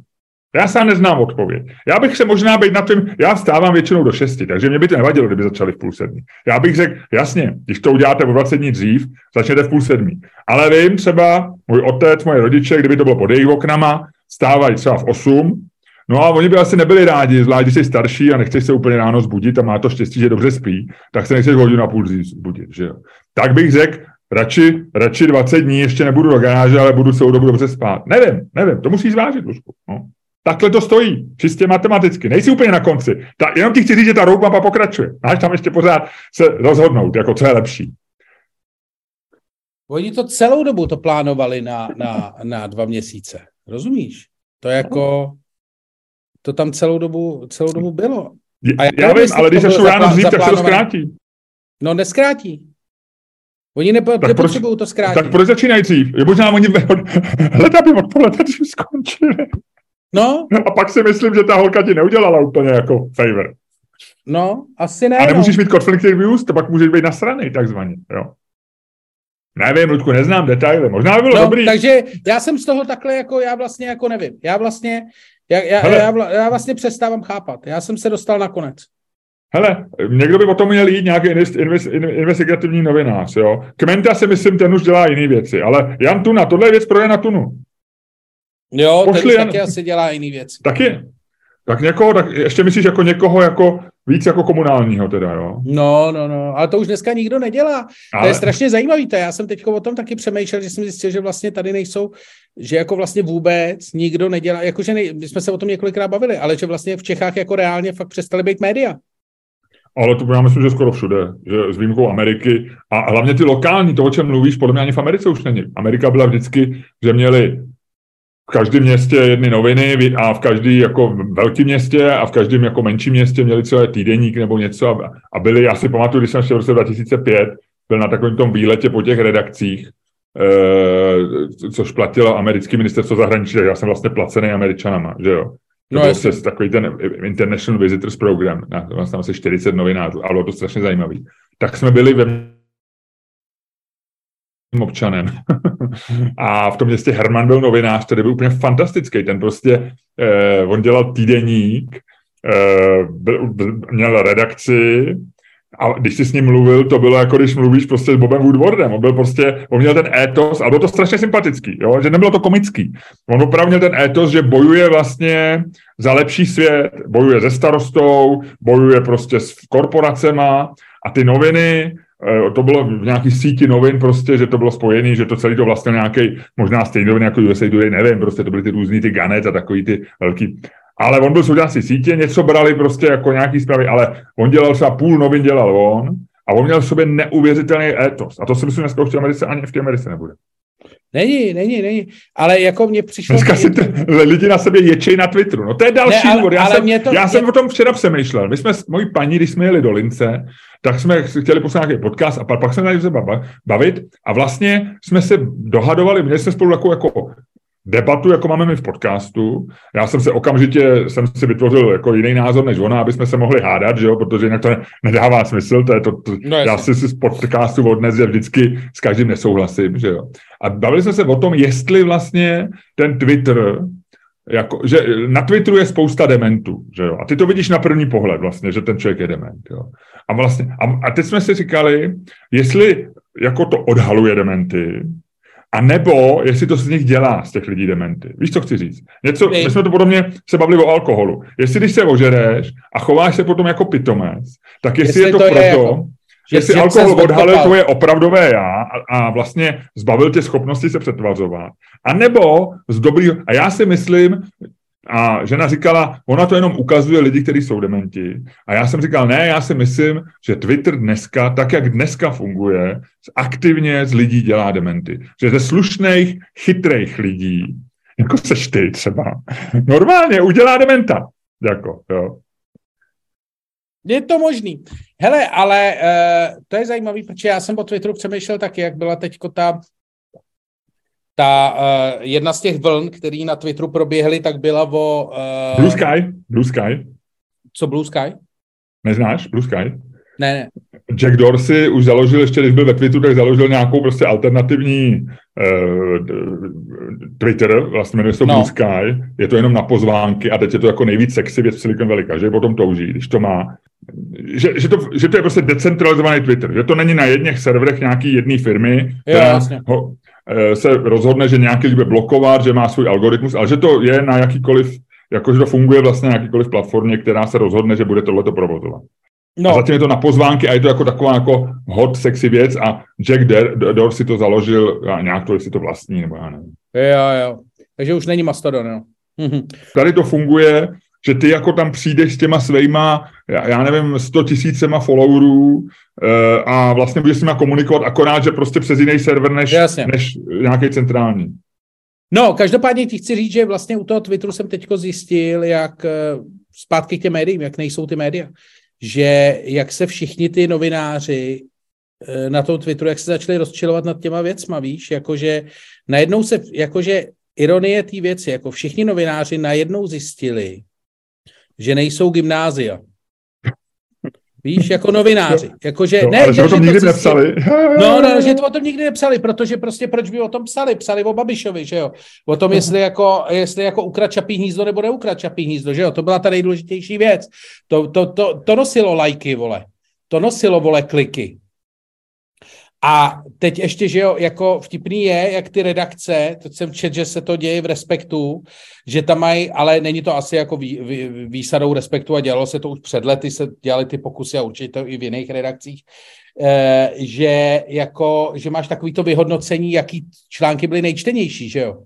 Já sám neznám odpověď. Já bych se možná být na tom, já stávám většinou do šesti, takže mě by to nevadilo, kdyby začali v půl sedmi. Já bych řekl, jasně, když to uděláte o 20 dní dřív, začněte v půl sedmi. Ale vím třeba, můj otec, moje rodiče, kdyby to bylo pod jejich oknama, stávají třeba v 8, No a oni by asi nebyli rádi, zvlášť když jsi starší a nechceš se úplně ráno zbudit a má to štěstí, že dobře spí, tak se nechceš hodinu a půl zbudit, že jo. Tak bych řekl, radši, radši 20 dní ještě nebudu do garáže, ale budu celou dobu dobře spát. Nevím, nevím, to musíš zvážit, Lužku. No. Takhle to stojí, čistě matematicky. Nejsi úplně na konci. Ta, jenom ti chci říct, že ta roadmapa pokračuje. Máš tam ještě pořád se rozhodnout, jako co je lepší. Oni to celou dobu to plánovali na, na, na dva měsíce. Rozumíš? To jako, to tam celou dobu, celou dobu bylo. A já, já vím, ale když začnu ráno dřív, tak se to zkrátí. No neskrátí. Oni nepo, tak nepotřebují proč, to zkrátit. Tak proč začínají dřív? Možná oni [LAUGHS] hleda by odpoledne dřív skončili. No. [LAUGHS] A pak si myslím, že ta holka ti neudělala úplně jako favor. No, asi ne. A nemůžeš no. mít conflict of to pak můžeš být nasraný takzvaně, jo. Nevím, Ludku, neznám detaily, možná by bylo no, dobrý. Takže já jsem z toho takhle jako, já vlastně jako nevím. Já vlastně, já, já, já, já vlastně přestávám chápat. Já jsem se dostal na konec. Hele, někdo by o tom měl jít nějaký invest, investigativní novinář, jo. Kmenta si myslím, ten už dělá jiné věci, ale Jan Tuna, tohle je věc pro Jana Tunu. Jo, Pošli ten Jan... taky asi dělá jiný věc. Taky? Tak někoho, tak ještě myslíš jako někoho jako víc jako komunálního teda, jo? No, no, no, ale to už dneska nikdo nedělá. Ale... To je strašně zajímavý, to já jsem teď o tom taky přemýšlel, že jsem zjistil, že vlastně tady nejsou, že jako vlastně vůbec nikdo nedělá, jakože nej, my jsme se o tom několikrát bavili, ale že vlastně v Čechách jako reálně fakt přestali být média. Ale to já myslím, že skoro všude, že s výjimkou Ameriky a hlavně ty lokální, to, o čem mluvíš, podle mě ani v Americe už není. Amerika byla vždycky, že měli v každém městě jedny noviny a v každém jako velkém městě a v každém jako menším městě měli celé týdeník nebo něco a, a byli, já si pamatuju, když jsem v roce 2005 byl na takovém tom výletě po těch redakcích, e, což platilo americký ministerstvo zahraničí, já jsem vlastně placený američanama, že jo. To no, byl se takový ten International Visitors Program, na, tam asi 40 novinářů, ale bylo to strašně zajímavý. Tak jsme byli ve občanem. [LAUGHS] a v tom městě Herman byl novinář, který byl úplně fantastický. Ten prostě, eh, on dělal týdeník, eh, byl, měl redakci, a když jsi s ním mluvil, to bylo jako když mluvíš prostě s Bobem Woodwardem. On byl prostě, on měl ten étos a bylo to strašně sympatický, jo? že nebylo to komický. On opravdu měl ten étos, že bojuje vlastně za lepší svět, bojuje se starostou, bojuje prostě s korporacema a ty noviny, to bylo v nějaký síti novin prostě, že to bylo spojené, že to celý to vlastně nějaký, možná stejný novin jako USA Today, nevím, prostě to byly ty různý ty Ganet a takový ty velký ale on byl součástí sítě, něco brali prostě jako nějaký zprávy, ale on dělal třeba půl novin, dělal on a on měl v sobě neuvěřitelný étos. A to si myslím, dneska už v Americe ani v té Americe nebude. Není, není, není. Ale jako mě přišlo... Dneska si t- lidi na sebe ječej na Twitteru. No to je další ne, důvod. Já, jsem, to, já mě... jsem o tom včera přemýšlel. My jsme s mojí paní, když jsme jeli do Lince, tak jsme chtěli poslat nějaký podcast a pak, pak jsme se bavit a vlastně jsme se dohadovali, měli jsme spolu jako, jako debatu, jako máme my v podcastu. Já jsem se okamžitě, jsem si vytvořil jako jiný názor než ona, aby jsme se mohli hádat, že jo, protože jinak to nedává smysl, to je to, to no, já si z podcastu odnes, že vždycky s každým nesouhlasím, že jo. A bavili jsme se o tom, jestli vlastně ten Twitter, jako, že na Twitteru je spousta dementů, že jo, a ty to vidíš na první pohled vlastně, že ten člověk je dement, jo. A vlastně, a, a teď jsme si říkali, jestli jako to odhaluje dementy, a nebo jestli to z nich dělá, z těch lidí dementy. Víš, co chci říct? Něco, my jsme to podobně se bavili o alkoholu. Jestli když se ožereš a chováš se potom jako pitomec, tak jestli, jestli je to, to proto, je jako, jestli že alkohol odhalil tvoje opravdové já a, a vlastně zbavil tě schopnosti se přetvařovat. A nebo z dobrýho, a já si myslím, a žena říkala, ona to jenom ukazuje lidi, kteří jsou dementi. A já jsem říkal, ne, já si myslím, že Twitter dneska, tak jak dneska funguje, aktivně z lidí dělá dementy. Že ze slušných, chytrých lidí, jako seš ty třeba, normálně udělá dementa. Jako, jo. Je to možný. Hele, ale uh, to je zajímavý, protože já jsem po Twitteru přemýšlel taky, jak byla teďko ta ta uh, jedna z těch vln, které na Twitteru proběhly, tak byla o... Uh, Blue Sky? Blue Sky? Co Blue Sky? Neznáš Blue Sky? Ne, ne. Jack Dorsey už založil, ještě když byl ve Twitteru, tak založil nějakou prostě alternativní uh, Twitter, vlastně jmenuje se no. Blue Sky, je to jenom na pozvánky a teď je to jako nejvíc sexy věc v Silicon Valley, že potom touží, když to má. Že, že, to, že to je prostě decentralizovaný Twitter, že to není na jedných serverech nějaký jedné firmy, která jo, ho, Eh, se rozhodne, že nějaký bude blokovat, že má svůj algoritmus, ale že to je na jakýkoliv, jakože to funguje vlastně na jakýkoliv platformě, která se rozhodne, že bude tohleto provozovat. No. A zatím je to na pozvánky a je to jako taková jako hot, sexy věc a Jack Dorsey to založil a nějak to, jestli to vlastní, nebo já nevím. Jo, jo. Takže už není Mastodon, jo. Tady to funguje že ty jako tam přijdeš s těma svýma, já, já nevím, 100 tisícema followerů e, a vlastně budeš s nima komunikovat akorát, že prostě přes jiný server než, než nějaký centrální. No, každopádně ti chci říct, že vlastně u toho Twitteru jsem teďko zjistil, jak eh, zpátky k těm médiím, jak nejsou ty média, že jak se všichni ty novináři eh, na tom Twitteru, jak se začali rozčilovat nad těma věcma, víš, jakože najednou se, jakože ironie té věci, jako všichni novináři najednou zjistili, že nejsou gymnázia. Víš, jako novináři. Jako, že, no, ne, ale že, o tom že nikdy to nepsali. No, no, že to o tom nikdy nepsali, protože prostě proč by o tom psali? Psali o Babišovi, že jo? O tom, jestli jako, jestli jako ukrad čapí hnízdo nebo neukrad čapí hnízdo, že jo? To byla ta nejdůležitější věc. To, to, to, to nosilo lajky, vole. To nosilo, vole, kliky. A teď ještě, že jo, jako vtipný je, jak ty redakce, teď jsem čet, že se to děje v Respektu, že tam mají, ale není to asi jako vý, vý, výsadou Respektu a dělalo se to už před lety, se dělali ty pokusy a určitě to i v jiných redakcích, eh, že jako, že máš takovýto vyhodnocení, jaký články byly nejčtenější, že jo.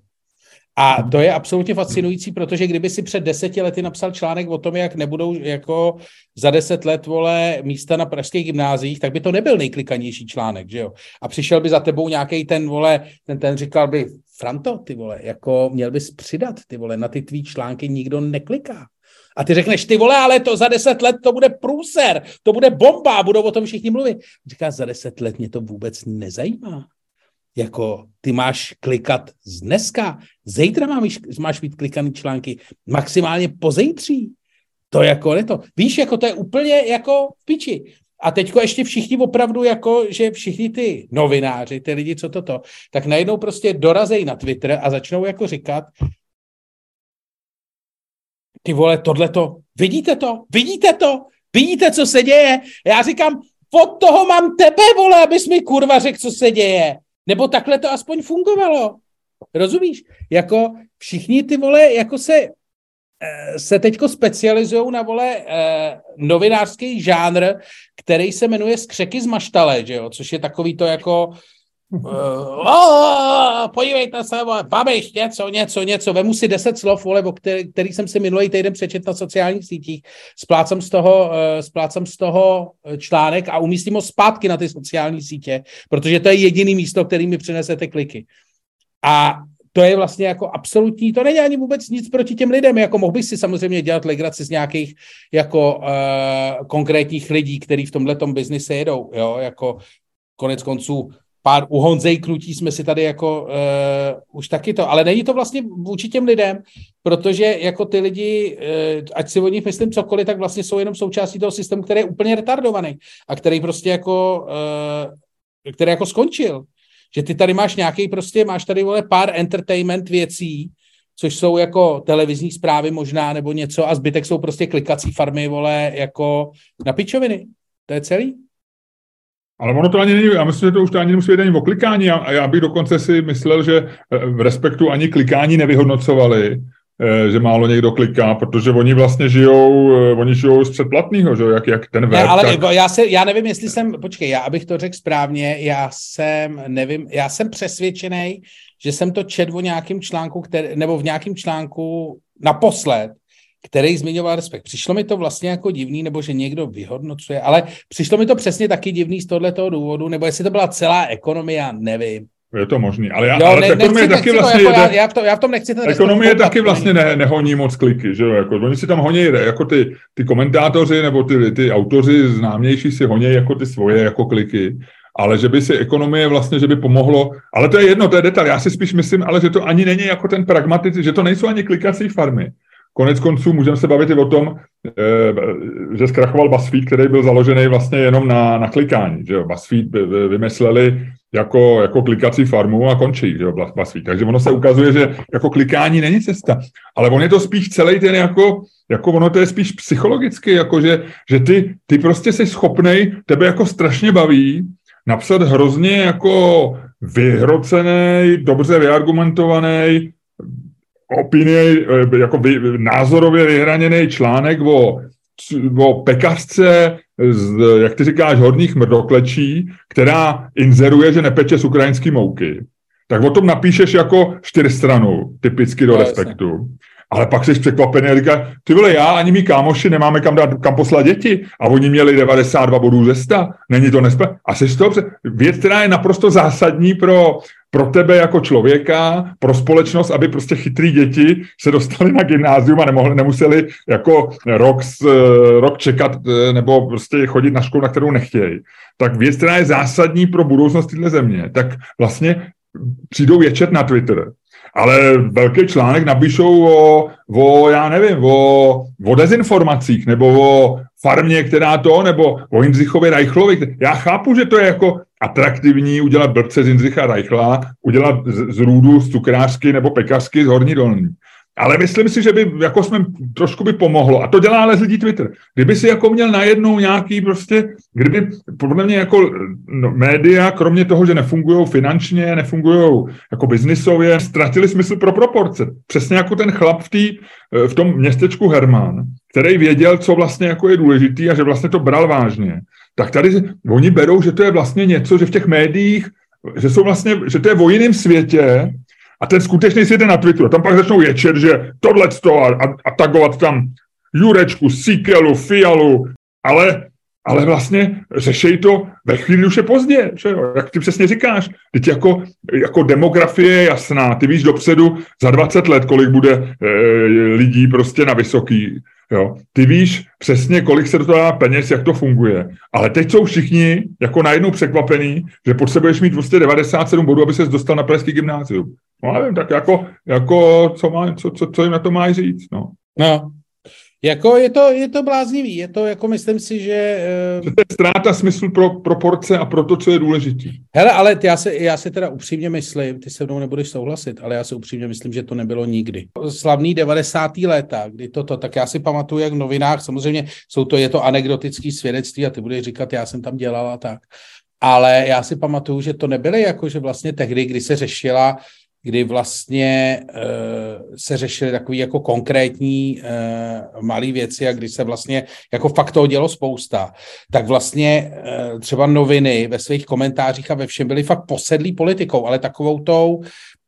A to je absolutně fascinující, protože kdyby si před deseti lety napsal článek o tom, jak nebudou jako za deset let, vole, místa na pražských gymnázích, tak by to nebyl nejklikanější článek, že jo? A přišel by za tebou nějaký ten, vole, ten, ten říkal by, Franto, ty vole, jako měl bys přidat, ty vole, na ty tvý články nikdo nekliká. A ty řekneš, ty vole, ale to za deset let to bude průser, to bude bomba, budou o tom všichni mluvit. Říká, za deset let mě to vůbec nezajímá. Jako ty máš klikat z dneska, zítra máš, máš mít klikaný články, maximálně pozejtří. To jako ne to. Víš, jako to je úplně jako v piči. A teďko ještě všichni opravdu, jako, že všichni ty novináři, ty lidi, co toto, tak najednou prostě dorazejí na Twitter a začnou jako říkat, ty vole, tohleto, vidíte to, vidíte to, vidíte, co se děje? Já říkám, od toho mám tebe, vole, abys mi kurva řekl, co se děje. Nebo takhle to aspoň fungovalo. Rozumíš? Jako všichni ty vole, jako se, eh, se teďko specializují na vole eh, novinářský žánr, který se jmenuje Skřeky z maštale, že jo? což je takový to jako Uh, podívejte se, vole, babiš, něco, něco, něco. Vemu si deset slov, vole, o který, který jsem si minulý týden přečet na sociálních sítích. Splácám z toho, uh, splácám z toho článek a umístím ho zpátky na ty sociální sítě, protože to je jediný místo, který mi přinesete kliky. A to je vlastně jako absolutní, to není ani vůbec nic proti těm lidem, jako mohl bych si samozřejmě dělat legraci z nějakých jako uh, konkrétních lidí, kteří v tomhle biznise jedou, jo, jako konec konců pár u Honzej Knutí jsme si tady jako uh, už taky to, ale není to vlastně vůči těm lidem, protože jako ty lidi, uh, ať si o nich myslím cokoliv, tak vlastně jsou jenom součástí toho systému, který je úplně retardovaný a který prostě jako, uh, který jako skončil. Že ty tady máš nějaký prostě, máš tady vole pár entertainment věcí, což jsou jako televizní zprávy možná nebo něco a zbytek jsou prostě klikací farmy, vole, jako na pičoviny. To je celý. Ale ono to ani není, já myslím, že to už to ani nemusí být ani o klikání. A já bych dokonce si myslel, že eh, v respektu ani klikání nevyhodnocovali, eh, že málo někdo kliká, protože oni vlastně žijou, eh, oni žijou z předplatného, že jak, jak ten web. Ne, ale tak... já, se, já nevím, jestli jsem, počkej, já abych to řekl správně, já jsem, nevím, já jsem přesvědčený, že jsem to četl o nějakém článku, který, nebo v nějakém článku naposled, který zmiňoval respekt. Přišlo mi to vlastně jako divný, nebo že někdo vyhodnocuje, ale přišlo mi to přesně taky divný z tohoto důvodu, nebo jestli to byla celá ekonomie, nevím. Je to možný, ale, já, jo, ale ne, ekonomie nechci, taky vlastně... Jako já, já, v tom, já v tom nechci ten Ekonomie taky vlastně ne, nehoní moc kliky, že jo, jako, oni si tam honí, jako ty, ty komentátoři nebo ty, ty autoři známější si honí jako ty svoje jako kliky, ale že by si ekonomie vlastně, že by pomohlo, ale to je jedno, to je detail, já si spíš myslím, ale že to ani není jako ten pragmatic, že to nejsou ani klikací farmy, Konec konců můžeme se bavit i o tom, eh, že zkrachoval BuzzFeed, který byl založený vlastně jenom na, na klikání. Že jo? BuzzFeed vymysleli jako, jako klikací farmu a končí že jo, BuzzFeed. Takže ono se ukazuje, že jako klikání není cesta. Ale on je to spíš celý ten jako, jako ono to je spíš psychologicky, jako že, že ty, ty prostě jsi schopnej, tebe jako strašně baví, napsat hrozně jako vyhrocený, dobře vyargumentovaný, opinie, eh, jako vy, názorově vyhraněný článek o, o pekařce z, jak ty říkáš, horních mrdoklečí, která inzeruje, že nepeče z ukrajinský mouky. Tak o tom napíšeš jako čtyřstranu, typicky do no, respektu. Ale pak jsi překvapený a říká, ty vole, já ani mý kámoši nemáme kam dát, kam poslat děti a oni měli 92 bodů ze 100, není to nespe. A jsi to věc, která je naprosto zásadní pro, pro tebe jako člověka, pro společnost, aby prostě chytrý děti se dostali na gymnázium a nemohli, nemuseli jako rok, rok čekat eh, nebo prostě chodit na školu, na kterou nechtějí. Tak věc, která je zásadní pro budoucnost této země, tak vlastně přijdou věčet na Twitter ale velký článek napíšou o, o já nevím, o, o dezinformacích, nebo o farmě, která to, nebo o Jindřichovi Reichlovi. Já chápu, že to je jako atraktivní udělat blbce z Jindřicha Reichla, udělat z, z růdu, z cukrářky nebo pekařky z Horní Dolní. Ale myslím si, že by jako jsme trošku by pomohlo. A to dělá ale lidí Twitter. Kdyby si jako měl najednou nějaký prostě, kdyby podle mě jako no, média, kromě toho, že nefungují finančně, nefungují jako biznisově, ztratili smysl pro proporce. Přesně jako ten chlap v, tý, v tom městečku Herman, který věděl, co vlastně jako je důležitý a že vlastně to bral vážně. Tak tady oni berou, že to je vlastně něco, že v těch médiích že jsou vlastně, že to je o jiném světě, a ten skutečný svět je na Twitteru. Tam pak začnou ječet, že tohle a, a, a tagovat tam Jurečku, Sikelu, Fialu, ale, ale vlastně řešej to ve chvíli už je pozdě, že jo? jak ty přesně říkáš. Teď jako, jako demografie je jasná, ty víš dopředu za 20 let, kolik bude e, lidí prostě na vysoký. Jo? Ty víš přesně, kolik se do toho dá peněz, jak to funguje. Ale teď jsou všichni jako najednou překvapení, že potřebuješ mít prostě 97 bodů, aby se dostal na Pražský gymnázium. No nevím, tak jako, jako co, má, co, co, co jim na to má říct, no. No, jako je to, je to bláznivý, je to jako myslím si, že... Uh... To je ztráta smyslu pro proporce a pro to, co je důležitý. Hele, ale já se, já se teda upřímně myslím, ty se mnou nebudeš souhlasit, ale já se upřímně myslím, že to nebylo nikdy. Slavný 90. léta, kdy toto, tak já si pamatuju, jak v novinách, samozřejmě jsou to, je to anekdotický svědectví a ty budeš říkat, já jsem tam dělala tak. Ale já si pamatuju, že to nebyly jako, že vlastně tehdy, kdy se řešila kdy vlastně uh, se řešily takové jako konkrétní uh, malé věci a kdy se vlastně jako fakt toho dělo spousta, tak vlastně uh, třeba noviny ve svých komentářích a ve všem byly fakt posedlí politikou, ale takovou tou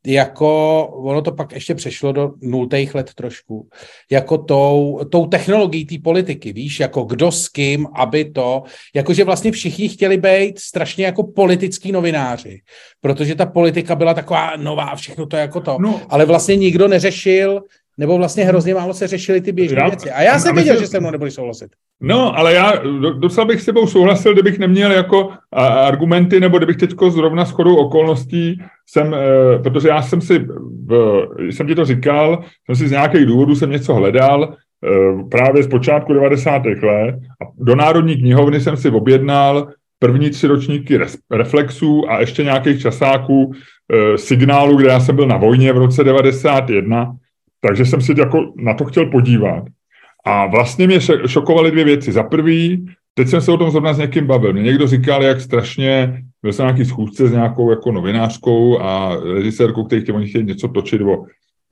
jako, ono to pak ještě přešlo do nultých let trošku, jako tou, tou technologií té politiky, víš, jako kdo s kým, aby to, jakože vlastně všichni chtěli být strašně jako politický novináři, protože ta politika byla taková nová, všechno to jako to, no. ale vlastně nikdo neřešil, nebo vlastně hrozně málo se řešili ty běžné věci. A já jsem věděl, že se mnou nebudeš souhlasit. No, ale já docela bych s tebou souhlasil, kdybych neměl jako argumenty, nebo kdybych teď zrovna shodou okolností jsem, e, protože já jsem si, jsem ti to říkal, jsem si z nějakých důvodů jsem něco hledal, e, právě z počátku 90. let a do Národní knihovny jsem si objednal první tři ročníky reflexů a ještě nějakých časáků e, signálu, kde já jsem byl na vojně v roce 91, takže jsem si jako na to chtěl podívat. A vlastně mě šokovaly dvě věci. Za prvý, teď jsem se o tom zrovna s někým bavil. Mě někdo říkal, jak strašně, byl jsem nějaký schůzce s nějakou jako novinářkou a režisérkou, který chtěl, oni chtěli něco točit o,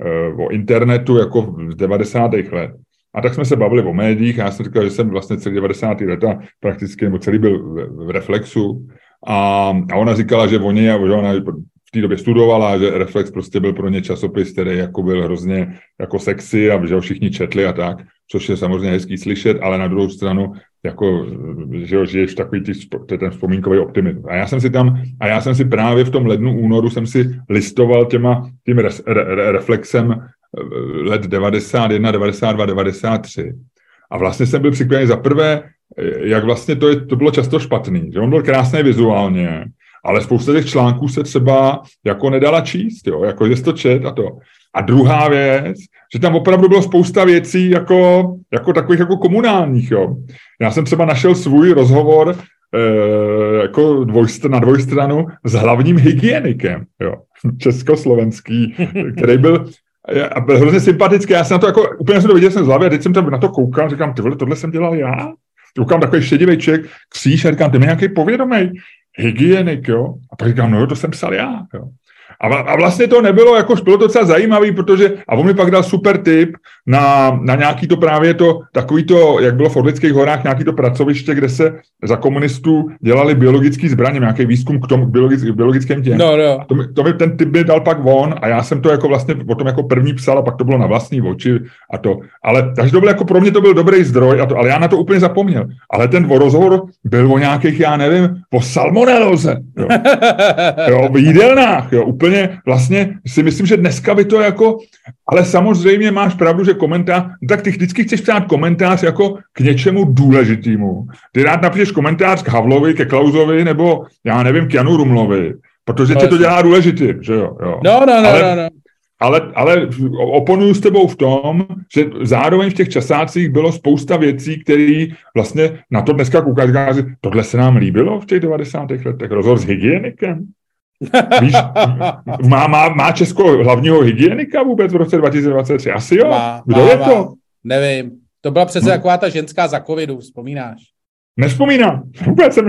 eh, o internetu jako z 90. let. A tak jsme se bavili o médiích a já jsem říkal, že jsem vlastně celý 90. leta prakticky, nebo celý byl v, v reflexu. A, a ona říkala, že oni, a že ona v té době studovala, že Reflex prostě byl pro ně časopis, který jako byl hrozně jako sexy a že ho všichni četli a tak což je samozřejmě hezký slyšet, ale na druhou stranu, jako, že jo, žiješ takový tý, to je ten vzpomínkový optimismus. A já jsem si tam, a já jsem si právě v tom lednu, únoru jsem si listoval těma, tím re, re, reflexem eh, let 91, 92, 93. A vlastně jsem byl překvapený za prvé, jak vlastně to, je, to bylo často špatný, že on byl krásný vizuálně, ale spousta těch článků se třeba jako nedala číst, jo, jako že to čet a to. A druhá věc, že tam opravdu bylo spousta věcí jako, jako takových jako komunálních. Jo. Já jsem třeba našel svůj rozhovor e, jako dvojstr, na dvojstranu s hlavním hygienikem, jo, [LAUGHS] československý, který byl a byl hrozně sympatický. Já jsem na to jako, úplně jsem to viděl jsem z hlavy a teď jsem tam na to koukal, říkám, ty vole, tohle jsem dělal já? Koukám takový šedivý člověk, kříž a říkám, ty mi nějaký povědomý hygienik, jo? A pak říkám, no jo, to jsem psal já, jo. A, a vlastně to nebylo, jako bylo to docela zajímavý, protože, a on mi pak dal super tip na, na nějaký to právě to, takový to, jak bylo v Orlických horách, nějaký to pracoviště, kde se za komunistů dělali biologický zbraně, nějaký výzkum k tomu, k biologick, biologickém těm. No, no. A to, mi, to mi ten tip by dal pak von a já jsem to jako vlastně potom jako první psal a pak to bylo na vlastní oči a to. Ale takže to byl jako pro mě to byl dobrý zdroj, a to, ale já na to úplně zapomněl. Ale ten rozhovor byl o nějakých, já nevím, o salmoneloze. Jo. [LAUGHS] jo, v jídelnách, jo, úplně vlastně si myslím, že dneska by to jako, ale samozřejmě máš pravdu, že komentář, no tak ty vždycky chceš psát komentář jako k něčemu důležitému. Ty rád napíšeš komentář k Havlovi, ke Klausovi, nebo já nevím, k Janu Rumlovi, protože tě to dělá důležitý, že jo. jo. No, no, no, ale, no, no. Ale, ale oponuju s tebou v tom, že zároveň v těch časácích bylo spousta věcí, které vlastně na to dneska koukáš, tohle se nám líbilo v těch 90. letech, rozhovor s hygienikem. Víš, má, má, má Česko hlavního hygienika vůbec v roce 2023? Asi jo. Má, Kdo má, je to? Má. Nevím. To byla přece no. taková ta ženská za covidu, vzpomínáš? Nespomínám. [LAUGHS] Vůbec jsem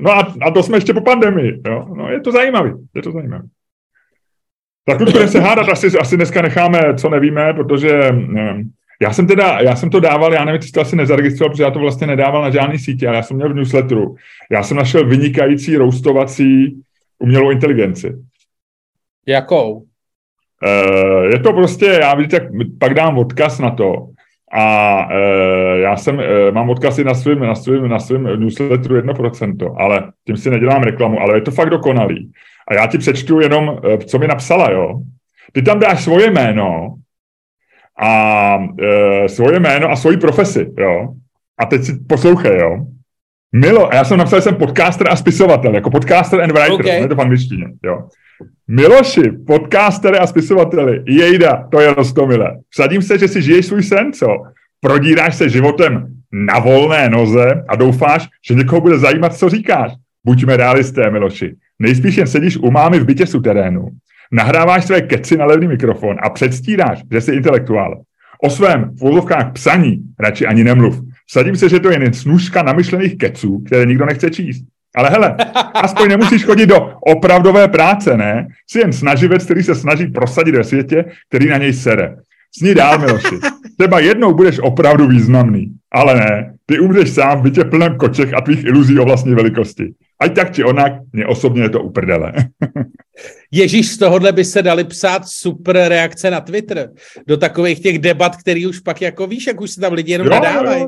No a, a to jsme ještě po pandemii. Jo? No, je to zajímavý. Je to zajímavý. Tak budeme se hádat, asi, asi dneska necháme, co nevíme, protože nevím, já jsem teda, já jsem to dával, já nevím, jestli to asi nezaregistroval, protože já to vlastně nedával na žádný sítě, ale já jsem měl v newsletteru. Já jsem našel vynikající roustovací umělou inteligenci. Jakou? Uh, je to prostě, já vidíte, pak dám odkaz na to. A uh, já jsem, uh, mám odkazy na svým, na svým, na svým newsletteru 1%, ale tím si nedělám reklamu, ale je to fakt dokonalý. A já ti přečtu jenom, co mi napsala, jo. Ty tam dáš svoje jméno a uh, svoje jméno a svoji profesi, jo. A teď si poslouchej, jo. Milo, a já jsem napsal, že jsem podcaster a spisovatel, jako podcaster and writer, okay. je to v angličtině, jo. Miloši, podcaster a spisovateli, jejda, to je rostomile. Vsadím se, že si žiješ svůj sen, co? Prodíráš se životem na volné noze a doufáš, že někoho bude zajímat, co říkáš. Buďme realisté, Miloši. Nejspíš jen sedíš u mámy v bytě suterénu, nahráváš své keci na levný mikrofon a předstíráš, že jsi intelektuál. O svém v psaní radši ani nemluv. Sadím se, že to je jen snůžka namyšlených keců, které nikdo nechce číst. Ale hele, aspoň nemusíš chodit do opravdové práce, ne? Jsi jen snaživec, který se snaží prosadit ve světě, který na něj sere. Sní dál, Miloši. Třeba jednou budeš opravdu významný. Ale ne, ty umřeš sám v bytě plném kočech a tvých iluzí o vlastní velikosti. Ať tak či onak, mě osobně je to uprdele. [LAUGHS] Ježíš, z tohohle by se dali psát super reakce na Twitter. Do takových těch debat, který už pak jako víš, jak už se tam lidi jenom jo, nadávají.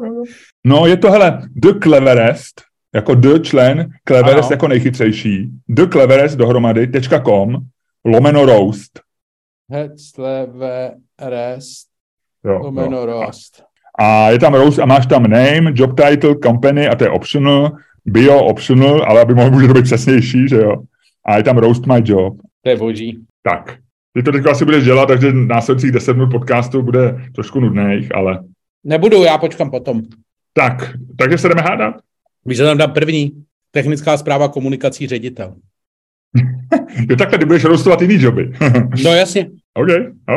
No, je to, hele, The Cleverest, jako The člen, Cleverest ano. jako nejchytřejší, The Cleverest dohromady, .com, lomeno roast. Cleverest, lomeno jo. roast. A je tam roast a máš tam name, job title, company a to je optional, bio optional, ale aby mohl může to být přesnější, že jo. A je tam roast my job. To je boží. Tak. Ty to teď asi budeš dělat, takže následujících 10 minut podcastu bude trošku nudných, ale... Nebudu, já počkám potom. Tak, takže se jdeme hádat? Víš, že tam dám první. Technická zpráva komunikací ředitel. [LAUGHS] jo, takhle ty budeš rostovat jiný joby. no jasně. OK,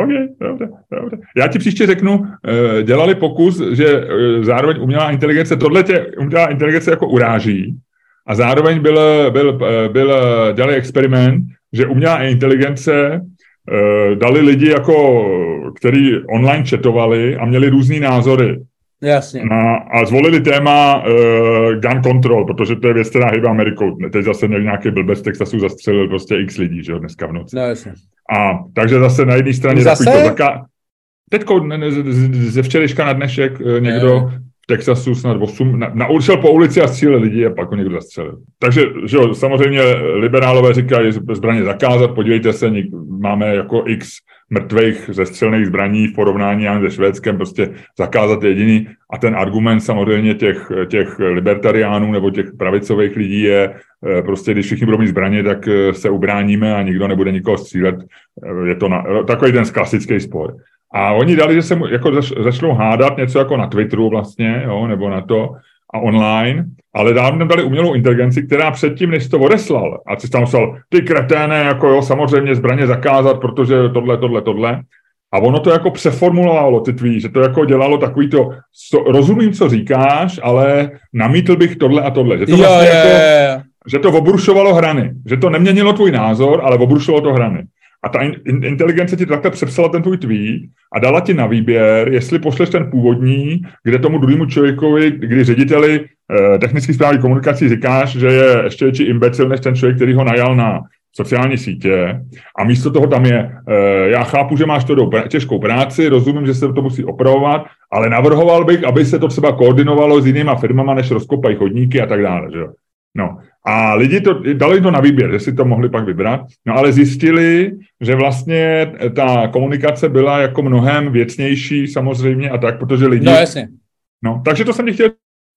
OK, dobře, dobře. Já ti příště řeknu, eh, dělali pokus, že eh, zároveň umělá inteligence, tohle tě umělá inteligence jako uráží a zároveň byl, byl, eh, byl dělali experiment, že umělá inteligence dali lidi, jako, který online četovali a měli různý názory. Jasně. Na, a zvolili téma uh, gun control, protože to je věc, která hýbá Amerikou. Teď zase nějaký blbec Texasu zastřelil prostě x lidí, že jo, dneska v noci. No, jasně. A takže zase na jedné straně zase? takový to zaká... Teďko ze včerejška na dnešek eh, někdo ne. v Texasu snad 8, na, na, šel po ulici a střílel lidi a pak ho někdo zastřelil. Takže že jo, samozřejmě liberálové říkají, zbraně zakázat, podívejte se, máme jako x mrtvých zestřelných zbraní v porovnání se Švédskem prostě zakázat jediný. A ten argument samozřejmě těch, těch libertariánů nebo těch pravicových lidí je, eh, prostě když všichni budou mít zbraně, tak eh, se ubráníme a nikdo nebude nikoho střílet. Eh, je to na, takový ten klasický spor. A oni dali, že se jako zač, začnou hádat něco jako na Twitteru vlastně, jo, nebo na to, a online, ale dávno dali umělou inteligenci, která předtím, než to odeslal, a si tam psal, ty kreténe, jako jo, samozřejmě zbraně zakázat, protože tohle, tohle, tohle. A ono to jako přeformulovalo ty tvý, že to jako dělalo takový to, so, rozumím, co říkáš, ale namítl bych tohle a tohle. Že to vlastně jo, jako, je, je. Že to obrušovalo hrany, že to neměnilo tvůj názor, ale obrušovalo to hrany. A ta in, inteligence ti takhle přepsala ten tvůj tweet a dala ti na výběr, jestli pošleš ten původní, kde tomu druhému člověkovi, kdy řediteli eh, technické zprávy komunikací říkáš, že je ještě větší imbecil než ten člověk, který ho najal na sociální sítě a místo toho tam je, eh, já chápu, že máš to do těžkou práci, rozumím, že se to musí opravovat, ale navrhoval bych, aby se to třeba koordinovalo s jinýma firmama, než rozkopají chodníky a tak dále. Že? No, a lidi to, dali to na výběr, že si to mohli pak vybrat, no ale zjistili, že vlastně ta komunikace byla jako mnohem věcnější samozřejmě a tak, protože lidi... No jasně. No, takže to jsem chtěl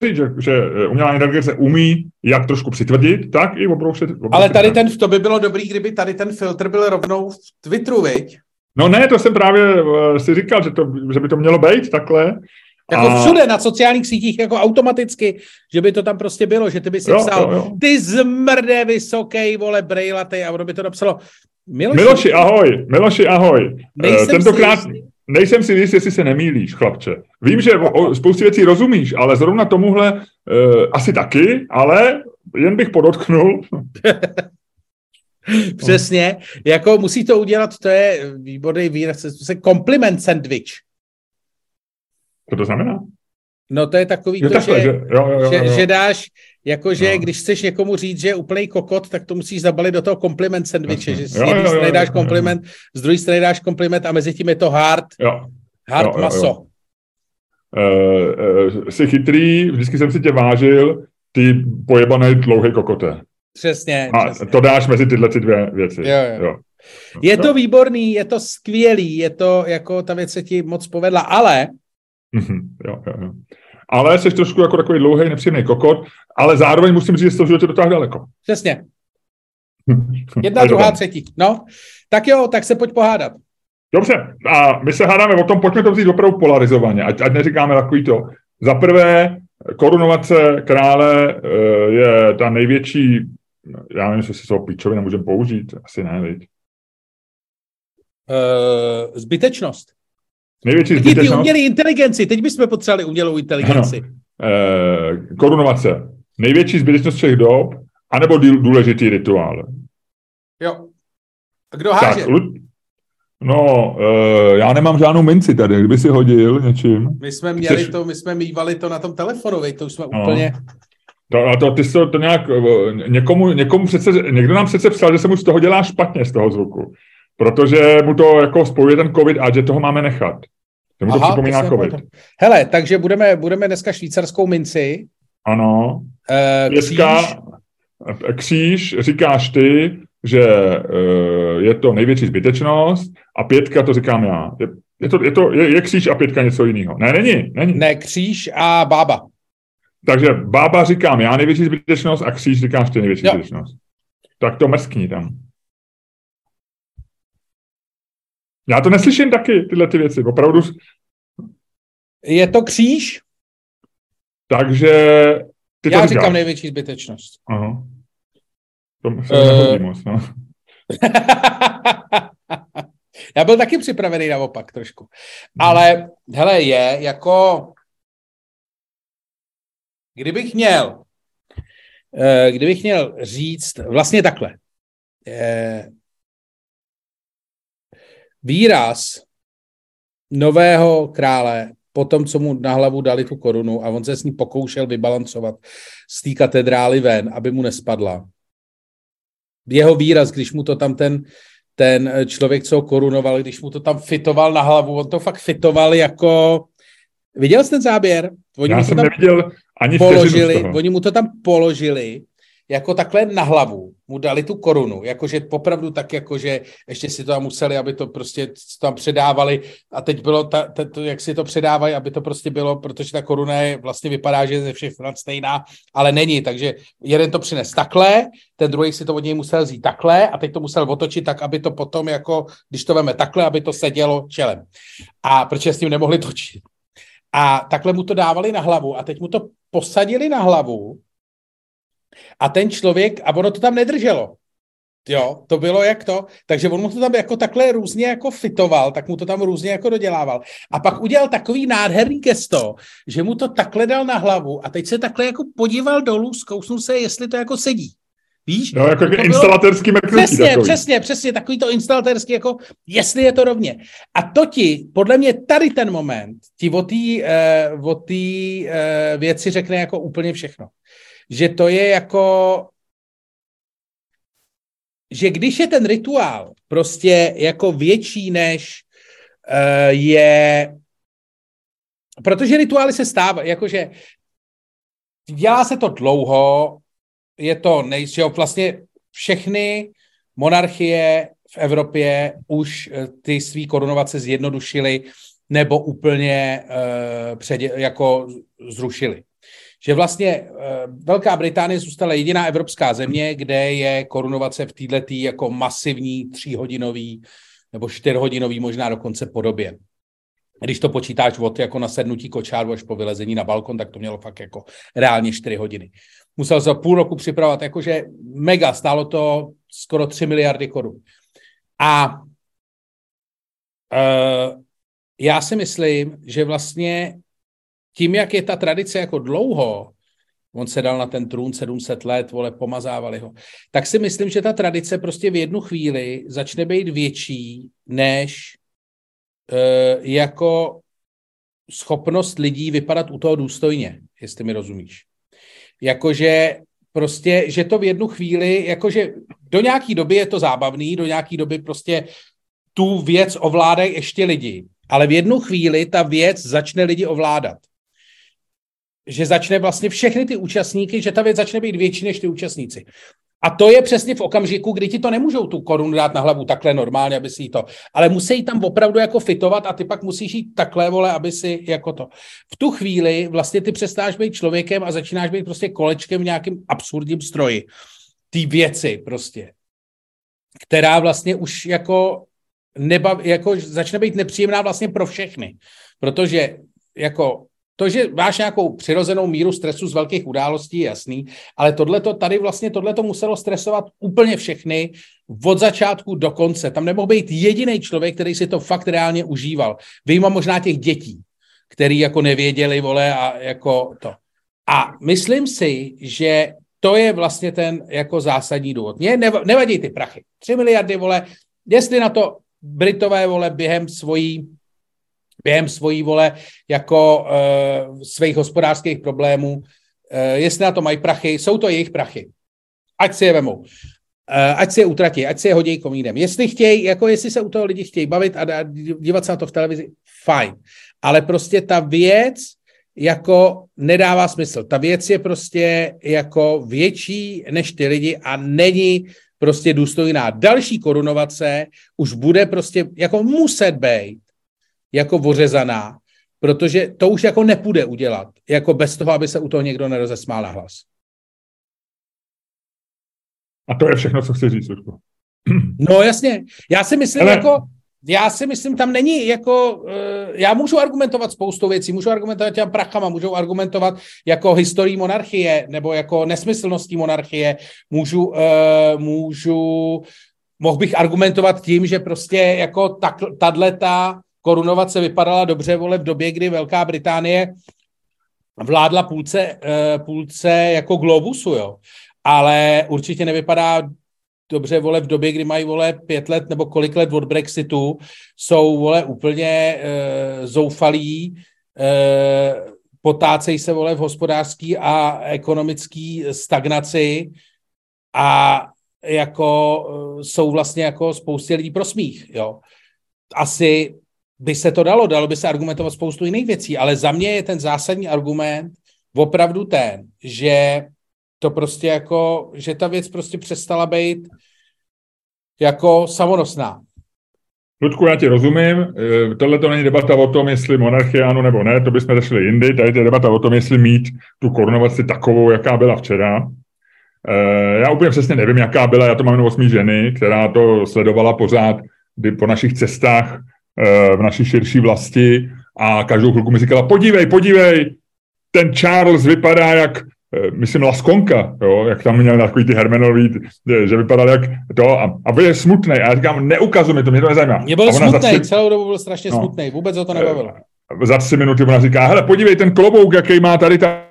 říct, že, že umělá inteligence umí jak trošku přitvrdit, tak i obroušet. obroušet ale tady ten, to by bylo dobrý, kdyby tady ten filtr byl rovnou v Twitteru, viď? No ne, to jsem právě uh, si říkal, že, to, že by to mělo být takhle, jako a... všude na sociálních sítích, jako automaticky, že by to tam prostě bylo, že ty by si jo, psal, jo, jo. ty zmrde vysoký, vole, brejlatej, a ono by to napsalo, Miloši, Miloši ahoj, Miloši, ahoj. Nejsem Tentokrát si jistý. nejsem si jistý, jestli se nemýlíš, chlapče. Vím, že o spoustě věcí rozumíš, ale zrovna tomuhle uh, asi taky, ale jen bych podotknul. [LAUGHS] Přesně, jako musí to udělat, to je výborný výraz, se compliment sandwich. Co to znamená? No to je takový, to, takhle, že, že, jo, jo, jo, že, že dáš, jakože no. když chceš někomu říct, že je úplný kokot, tak to musíš zabalit do toho kompliment sandviče, že z jedné strany dáš kompliment, z druhé strany dáš kompliment a mezi tím je to hard, jo. hard jo, jo, maso. Jo. Uh, uh, jsi chytrý, vždycky jsem si tě vážil, ty pojebaný dlouhý kokote. Přesně, A přesně. to dáš mezi tyhle ty dvě věci. Jo, jo. jo. Je to výborný, je to skvělý, je to, jako ta věc se ti moc povedla, ale Mm-hmm, jo, jo, jo. Ale jsi trošku jako takový dlouhý, nepříjemný kokot, ale zároveň musím říct, že to v životě dotáhl daleko. Přesně. Jedna, druhá, třetí. No, tak jo, tak se pojď pohádat. Dobře, a my se hádáme o tom, pojďme to vzít opravdu polarizovaně, ať, ať neříkáme takový to. Za prvé, korunovace krále uh, je ta největší, já nevím, jestli si toho píčovi nemůžeme použít, asi ne, viď? Uh, zbytečnost. Největší zbytečnost... umělé inteligenci, teď bychom potřebovali umělou inteligenci. Ano. E, korunovace. Největší zbytečnost všech dob, anebo důležitý rituál. Jo. A kdo háže? Tak, no, e, já nemám žádnou minci tady, kdyby si hodil něčím. My jsme měli Chceš... to, my jsme mývali to na tom telefonu, to už jsme no. úplně... To, a to, ty jsi to, to nějak, e, někomu, někomu přece, někdo nám přece psal, že se mu z toho dělá špatně z toho zvuku. Protože mu to jako spojuje ten covid a že toho máme nechat. Že mu to Aha, připomíná covid. Hele, takže budeme, budeme dneska švýcarskou minci. Ano. Uh, kříž. kříž, říkáš ty, že uh, je to největší zbytečnost a pětka to říkám já. Je, je, to, je, to, je, je kříž a pětka něco jiného. Ne, není, není. Ne, kříž a bába. Takže bába říkám já největší zbytečnost a kříž říkáš ty největší jo. zbytečnost. Tak to mrskni tam. Já to neslyším taky, tyhle ty věci, opravdu. Je to kříž? Takže ty Já to říkám největší zbytečnost. Aha. To se uh... moc, no. [LAUGHS] Já byl taky připravený naopak trošku. Ale, hele, je jako... Kdybych měl, eh, kdybych měl říct, vlastně takhle. Výraz nového krále po tom, co mu na hlavu dali tu korunu a on se s ní pokoušel vybalancovat z té katedrály ven, aby mu nespadla. Jeho výraz, když mu to tam ten, ten člověk, co ho korunoval, když mu to tam fitoval na hlavu, on to fakt fitoval jako... Viděl jsi ten záběr? Oni Já jsem tam neviděl ani položili, Oni mu to tam položili jako takhle na hlavu mu dali tu korunu, jakože popravdu tak, jakože ještě si to tam museli, aby to prostě tam předávali a teď bylo, ta, ta, to, jak si to předávají, aby to prostě bylo, protože ta koruna je, vlastně vypadá, že je ze všech stran stejná, ale není, takže jeden to přines takhle, ten druhý si to od něj musel vzít takhle a teď to musel otočit tak, aby to potom jako, když to veme takhle, aby to sedělo čelem. A protože s tím nemohli točit. A takhle mu to dávali na hlavu a teď mu to posadili na hlavu a ten člověk, a ono to tam nedrželo. Jo, to bylo jak to. Takže on mu to tam jako takhle různě jako fitoval, tak mu to tam různě jako dodělával. A pak udělal takový nádherný gesto, že mu to takhle dal na hlavu a teď se takhle jako podíval dolů, zkousnul se, jestli to jako sedí. Víš? No, jako to instalatérský mrknutí Přesně, takový. přesně, přesně, takový to instalatérský, jako jestli je to rovně. A to ti, podle mě tady ten moment, ti o té eh, o tý, eh, věci řekne jako úplně všechno. Že to je jako, že když je ten rituál prostě jako větší než eh, je, protože rituály se stávají, jakože dělá se to dlouho, je to nejistě, vlastně všechny monarchie v Evropě už eh, ty svý korunovace zjednodušily nebo úplně uh, předě, jako zrušili. Že vlastně uh, Velká Británie zůstala jediná evropská země, kde je korunovace v této jako masivní tříhodinový nebo čtyřhodinový možná dokonce podobě. Když to počítáš od jako na sednutí kočáru až po vylezení na balkon, tak to mělo fakt jako reálně 4 hodiny musel za půl roku připravovat, jakože mega, stálo to skoro 3 miliardy korun. A uh, já si myslím, že vlastně tím, jak je ta tradice jako dlouho, on se dal na ten trůn 700 let, vole, pomazávali ho, tak si myslím, že ta tradice prostě v jednu chvíli začne být větší než uh, jako schopnost lidí vypadat u toho důstojně, jestli mi rozumíš jakože prostě, že to v jednu chvíli, jakože do nějaký doby je to zábavný, do nějaký doby prostě tu věc ovládají ještě lidi, ale v jednu chvíli ta věc začne lidi ovládat. Že začne vlastně všechny ty účastníky, že ta věc začne být větší než ty účastníci. A to je přesně v okamžiku, kdy ti to nemůžou tu korunu dát na hlavu takhle normálně, aby si to, ale musí tam opravdu jako fitovat a ty pak musíš jít takhle, vole, aby si jako to. V tu chvíli vlastně ty přestáš být člověkem a začínáš být prostě kolečkem v nějakým absurdním stroji. Ty věci prostě, která vlastně už jako nebav, jako začne být nepříjemná vlastně pro všechny. Protože jako to, že máš nějakou přirozenou míru stresu z velkých událostí, je jasný, ale tohleto, tady vlastně tohleto muselo stresovat úplně všechny od začátku do konce. Tam nemohl být jediný člověk, který si to fakt reálně užíval. Vyjma možná těch dětí, který jako nevěděli, vole, a jako to. A myslím si, že to je vlastně ten jako zásadní důvod. Mně nevadí ty prachy. Tři miliardy, vole, jestli na to Britové, vole, během svojí během svojí vole jako uh, svých hospodářských problémů, uh, jestli na to mají prachy, jsou to jejich prachy. Ať si je vemou. Uh, ať si je utratí, ať si je hodí komínem. Jestli chtějí, jako jestli se u toho lidi chtějí bavit a dívat se na to v televizi, fajn. Ale prostě ta věc jako nedává smysl. Ta věc je prostě jako větší než ty lidi a není prostě důstojná. Další korunovace už bude prostě jako muset být jako ořezaná, protože to už jako nepůjde udělat, jako bez toho, aby se u toho někdo nerozesmál na hlas. A to je všechno, co chci říct, Urko. [CLEARS THROAT] No jasně. Já si myslím, Ale... jako, já si myslím, tam není jako, uh, já můžu argumentovat spoustou věcí, můžu argumentovat těm prachama, můžu argumentovat jako historií monarchie, nebo jako nesmyslností monarchie, můžu, uh, můžu, mohl bych argumentovat tím, že prostě jako tak, tato korunovace vypadala dobře, vole, v době, kdy Velká Británie vládla půlce, eh, půlce jako globusu, jo. Ale určitě nevypadá dobře, vole, v době, kdy mají, vole, pět let nebo kolik let od Brexitu, jsou, vole, úplně e, zoufalí, e, potácejí se, vole, v hospodářský a ekonomický stagnaci a jako jsou vlastně jako spoustě lidí pro smích, jo. Asi by se to dalo, dalo by se argumentovat spoustu jiných věcí, ale za mě je ten zásadní argument opravdu ten, že to prostě jako, že ta věc prostě přestala být jako samonosná. Ludku, já ti rozumím. E, tohle to není debata o tom, jestli monarchie ano nebo ne, to bychom zašli jindy. Tady je debata o tom, jestli mít tu korunovaci takovou, jaká byla včera. E, já úplně přesně nevím, jaká byla. Já to mám jenom osmí ženy, která to sledovala pořád po našich cestách Eh, v naší širší vlasti a každou chvilku mi říkala, podívej, podívej, ten Charles vypadá jak, eh, myslím, Laskonka, jo, jak tam měl takový ty Hermenový, eh, že vypadal jak to a, a je smutný. A já říkám, neukazuj mi to, mě to nezajímá. Mě byl smutný, tři... celou dobu byl strašně no, smutný, vůbec o to nebavilo. Za tři minuty ona říká, hele, podívej, ten klobouk, jaký má tady ta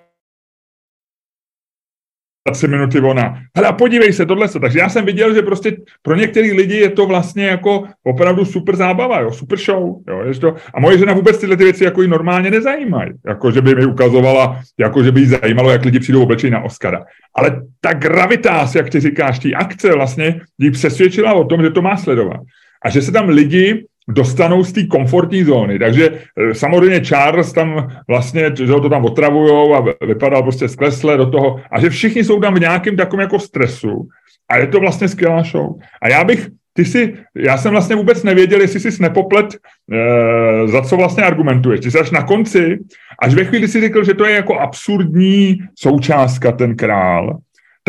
tři minuty ona, hele podívej se, tohle se. Takže já jsem viděl, že prostě pro některý lidi je to vlastně jako opravdu super zábava, jo, super show. Jo, je to, a moje žena vůbec tyhle ty věci jako jí normálně nezajímají. Jako, že by mi ukazovala, jako, že by jí zajímalo, jak lidi přijdou oblečení na Oscara. Ale ta gravitas, jak ty říkáš, tí akce vlastně jí přesvědčila o tom, že to má sledovat. A že se tam lidi dostanou z té komfortní zóny. Takže e, samozřejmě Charles tam vlastně, že ho to tam otravujou a vypadal prostě sklesle do toho a že všichni jsou tam v nějakém takovém jako stresu a je to vlastně skvělá show. A já bych, ty si, já jsem vlastně vůbec nevěděl, jestli jsi nepoplet, e, za co vlastně argumentuješ. Ty jsi až na konci, až ve chvíli si řekl, že to je jako absurdní součástka ten král,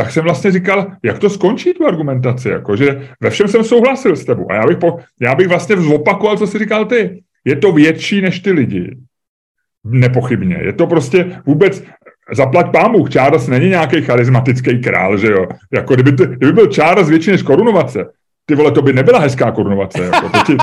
tak jsem vlastně říkal, jak to skončí tu argumentaci, jako, že ve všem jsem souhlasil s tebou. A já bych, po, já bych vlastně zopakoval, co jsi říkal ty. Je to větší než ty lidi. Nepochybně. Je to prostě vůbec, zaplať pámu, Charles není nějaký charismatický král, že jo. Jako kdyby, ty, kdyby byl Charles větší než korunovace, ty vole, to by nebyla hezká korunovace. Jako, to ti,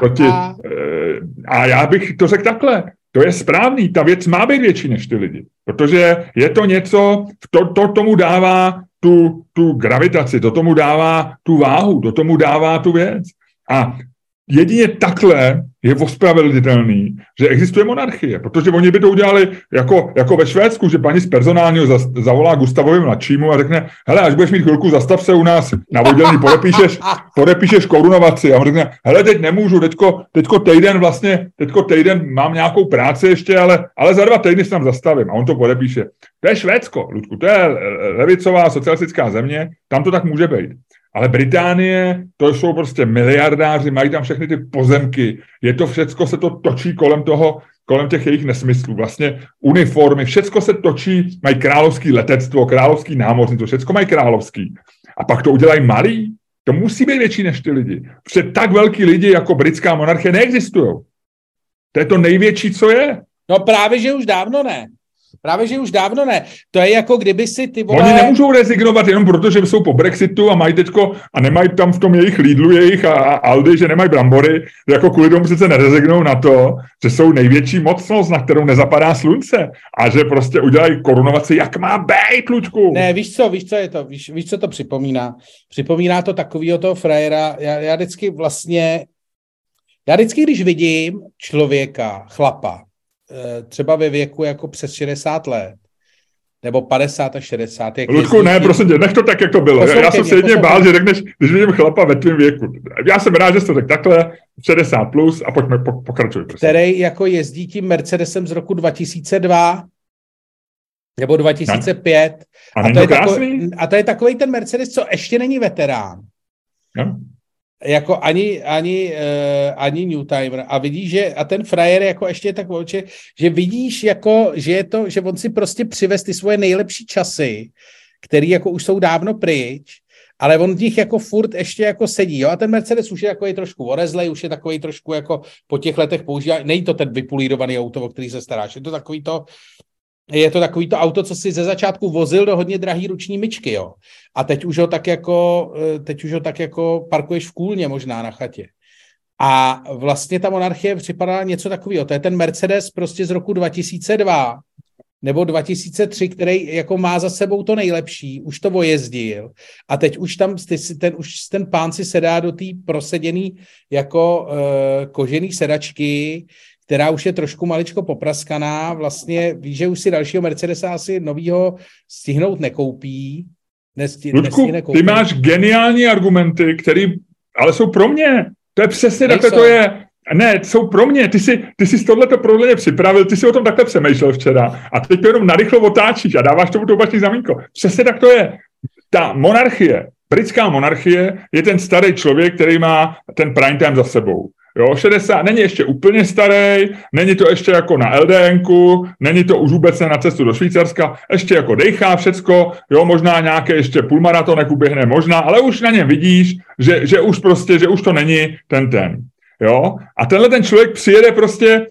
to ti, eh, a já bych to řekl takhle. To je správný, ta věc má být větší než ty lidi, protože je to něco, to, to tomu dává tu, tu gravitaci, to tomu dává tu váhu, to tomu dává tu věc. A jedině takhle je ospravedlnitelný, že existuje monarchie, protože oni by to udělali jako, jako ve Švédsku, že paní z personálního zavolá Gustavovi mladšímu a řekne, hele, až budeš mít chvilku, zastav se u nás na vodělní, podepíšeš, [LAUGHS] podepíšeš korunovaci. A on řekne, hele, teď nemůžu, teďko, teďko týden vlastně, teďko týden mám nějakou práci ještě, ale, ale za dva týdny se tam zastavím. A on to podepíše. To je Švédsko, Ludku, to je levicová socialistická země, tam to tak může být. Ale Británie, to jsou prostě miliardáři, mají tam všechny ty pozemky, je to všecko se to točí kolem toho, kolem těch jejich nesmyslů. Vlastně uniformy, všecko se točí, mají královský letectvo, královský námořnictvo, všecko mají královský. A pak to udělají malý, to musí být větší než ty lidi. Protože tak velký lidi jako britská monarchie neexistují. To je to největší, co je. No právě, že už dávno ne. Právě, že už dávno ne. To je jako kdyby si ty vole... Oni nemůžou rezignovat jenom proto, že jsou po Brexitu a mají teďko a nemají tam v tom jejich Lidlu jejich a, a Aldi, že nemají brambory, jako kvůli tomu přece nerezignou na to, že jsou největší mocnost, na kterou nezapadá slunce a že prostě udělají korunovaci, jak má být, Lučku. Ne, víš co, víš co je to, víš, víš co to připomíná? Připomíná to takovýho toho frajera, já, já vždycky vlastně, já vždycky, když vidím člověka, chlapa, třeba ve věku jako přes 60 let, nebo 50 a 60. Jak Ludku, ne, prosím tě, nech to tak, jak to bylo. Poslouchej já jsem se jedně bál, že řekneš, když vidím chlapa ve tvém věku. Já jsem rád, že jsi to řekl takhle, 60 plus a pojďme po, pokračuj. Prosím. Který jako jezdí tím Mercedesem z roku 2002 nebo 2005. Ne? A, a, to, je takový, a to je takový ten Mercedes, co ještě není veterán. No jako ani, ani, uh, ani New Timer. A vidíš, že a ten frajer jako ještě tak oči, že vidíš jako, že je to, že on si prostě přivez ty svoje nejlepší časy, který jako už jsou dávno pryč, ale on v nich jako furt ještě jako sedí, jo, a ten Mercedes už je takový trošku orezlej, už je takový trošku jako po těch letech používá, není to ten vypulírovaný auto, o který se staráš, je to takový to, je to takový to auto, co si ze začátku vozil do hodně drahý ruční myčky, jo. A teď už ho tak jako, eh, teď už ho tak jako parkuješ v kůlně možná na chatě. A vlastně ta monarchie připadá něco takového. To je ten Mercedes prostě z roku 2002 nebo 2003, který jako má za sebou to nejlepší, už to vojezdil a teď už tam ten, už ten pán si sedá do té proseděný jako uh, kožený sedačky, která už je trošku maličko popraskaná, vlastně ví, že už si dalšího Mercedesa asi novýho stihnout nekoupí. Nesti, Ludku, ty máš geniální argumenty, které ale jsou pro mě. To je přesně takhle to je. Ne, jsou pro mě. Ty jsi, ty jsi tohleto pro mě připravil, ty jsi o tom takhle přemýšlel včera a teď to jenom narychlo otáčíš a dáváš tomu to opačný zamínko. Přesně tak to je. Ta monarchie, britská monarchie je ten starý člověk, který má ten prime time za sebou. Jo, 60 není ještě úplně starý, není to ještě jako na LDNku, není to už vůbec na cestu do Švýcarska, ještě jako dejchá všecko, jo, možná nějaké ještě půlmaratonek uběhne, možná, ale už na něm vidíš, že, že už prostě, že už to není ten ten. Jo? A tenhle ten člověk přijede prostě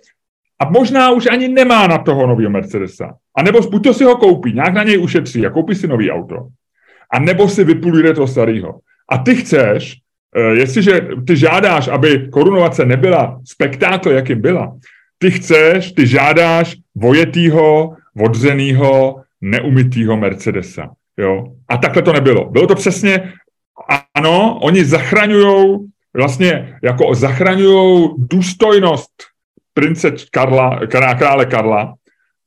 a možná už ani nemá na toho nového Mercedesa. A nebo buď to si ho koupí, nějak na něj ušetří a koupí si nový auto. A nebo si vypuluje toho starého. A ty chceš, jestliže ty žádáš, aby korunovace nebyla spektákl, jakým byla, ty chceš, ty žádáš vojetýho, odřenýho, neumytýho Mercedesa. Jo? A takhle to nebylo. Bylo to přesně, ano, oni zachraňují, vlastně jako zachraňují důstojnost prince Karla, krále Karla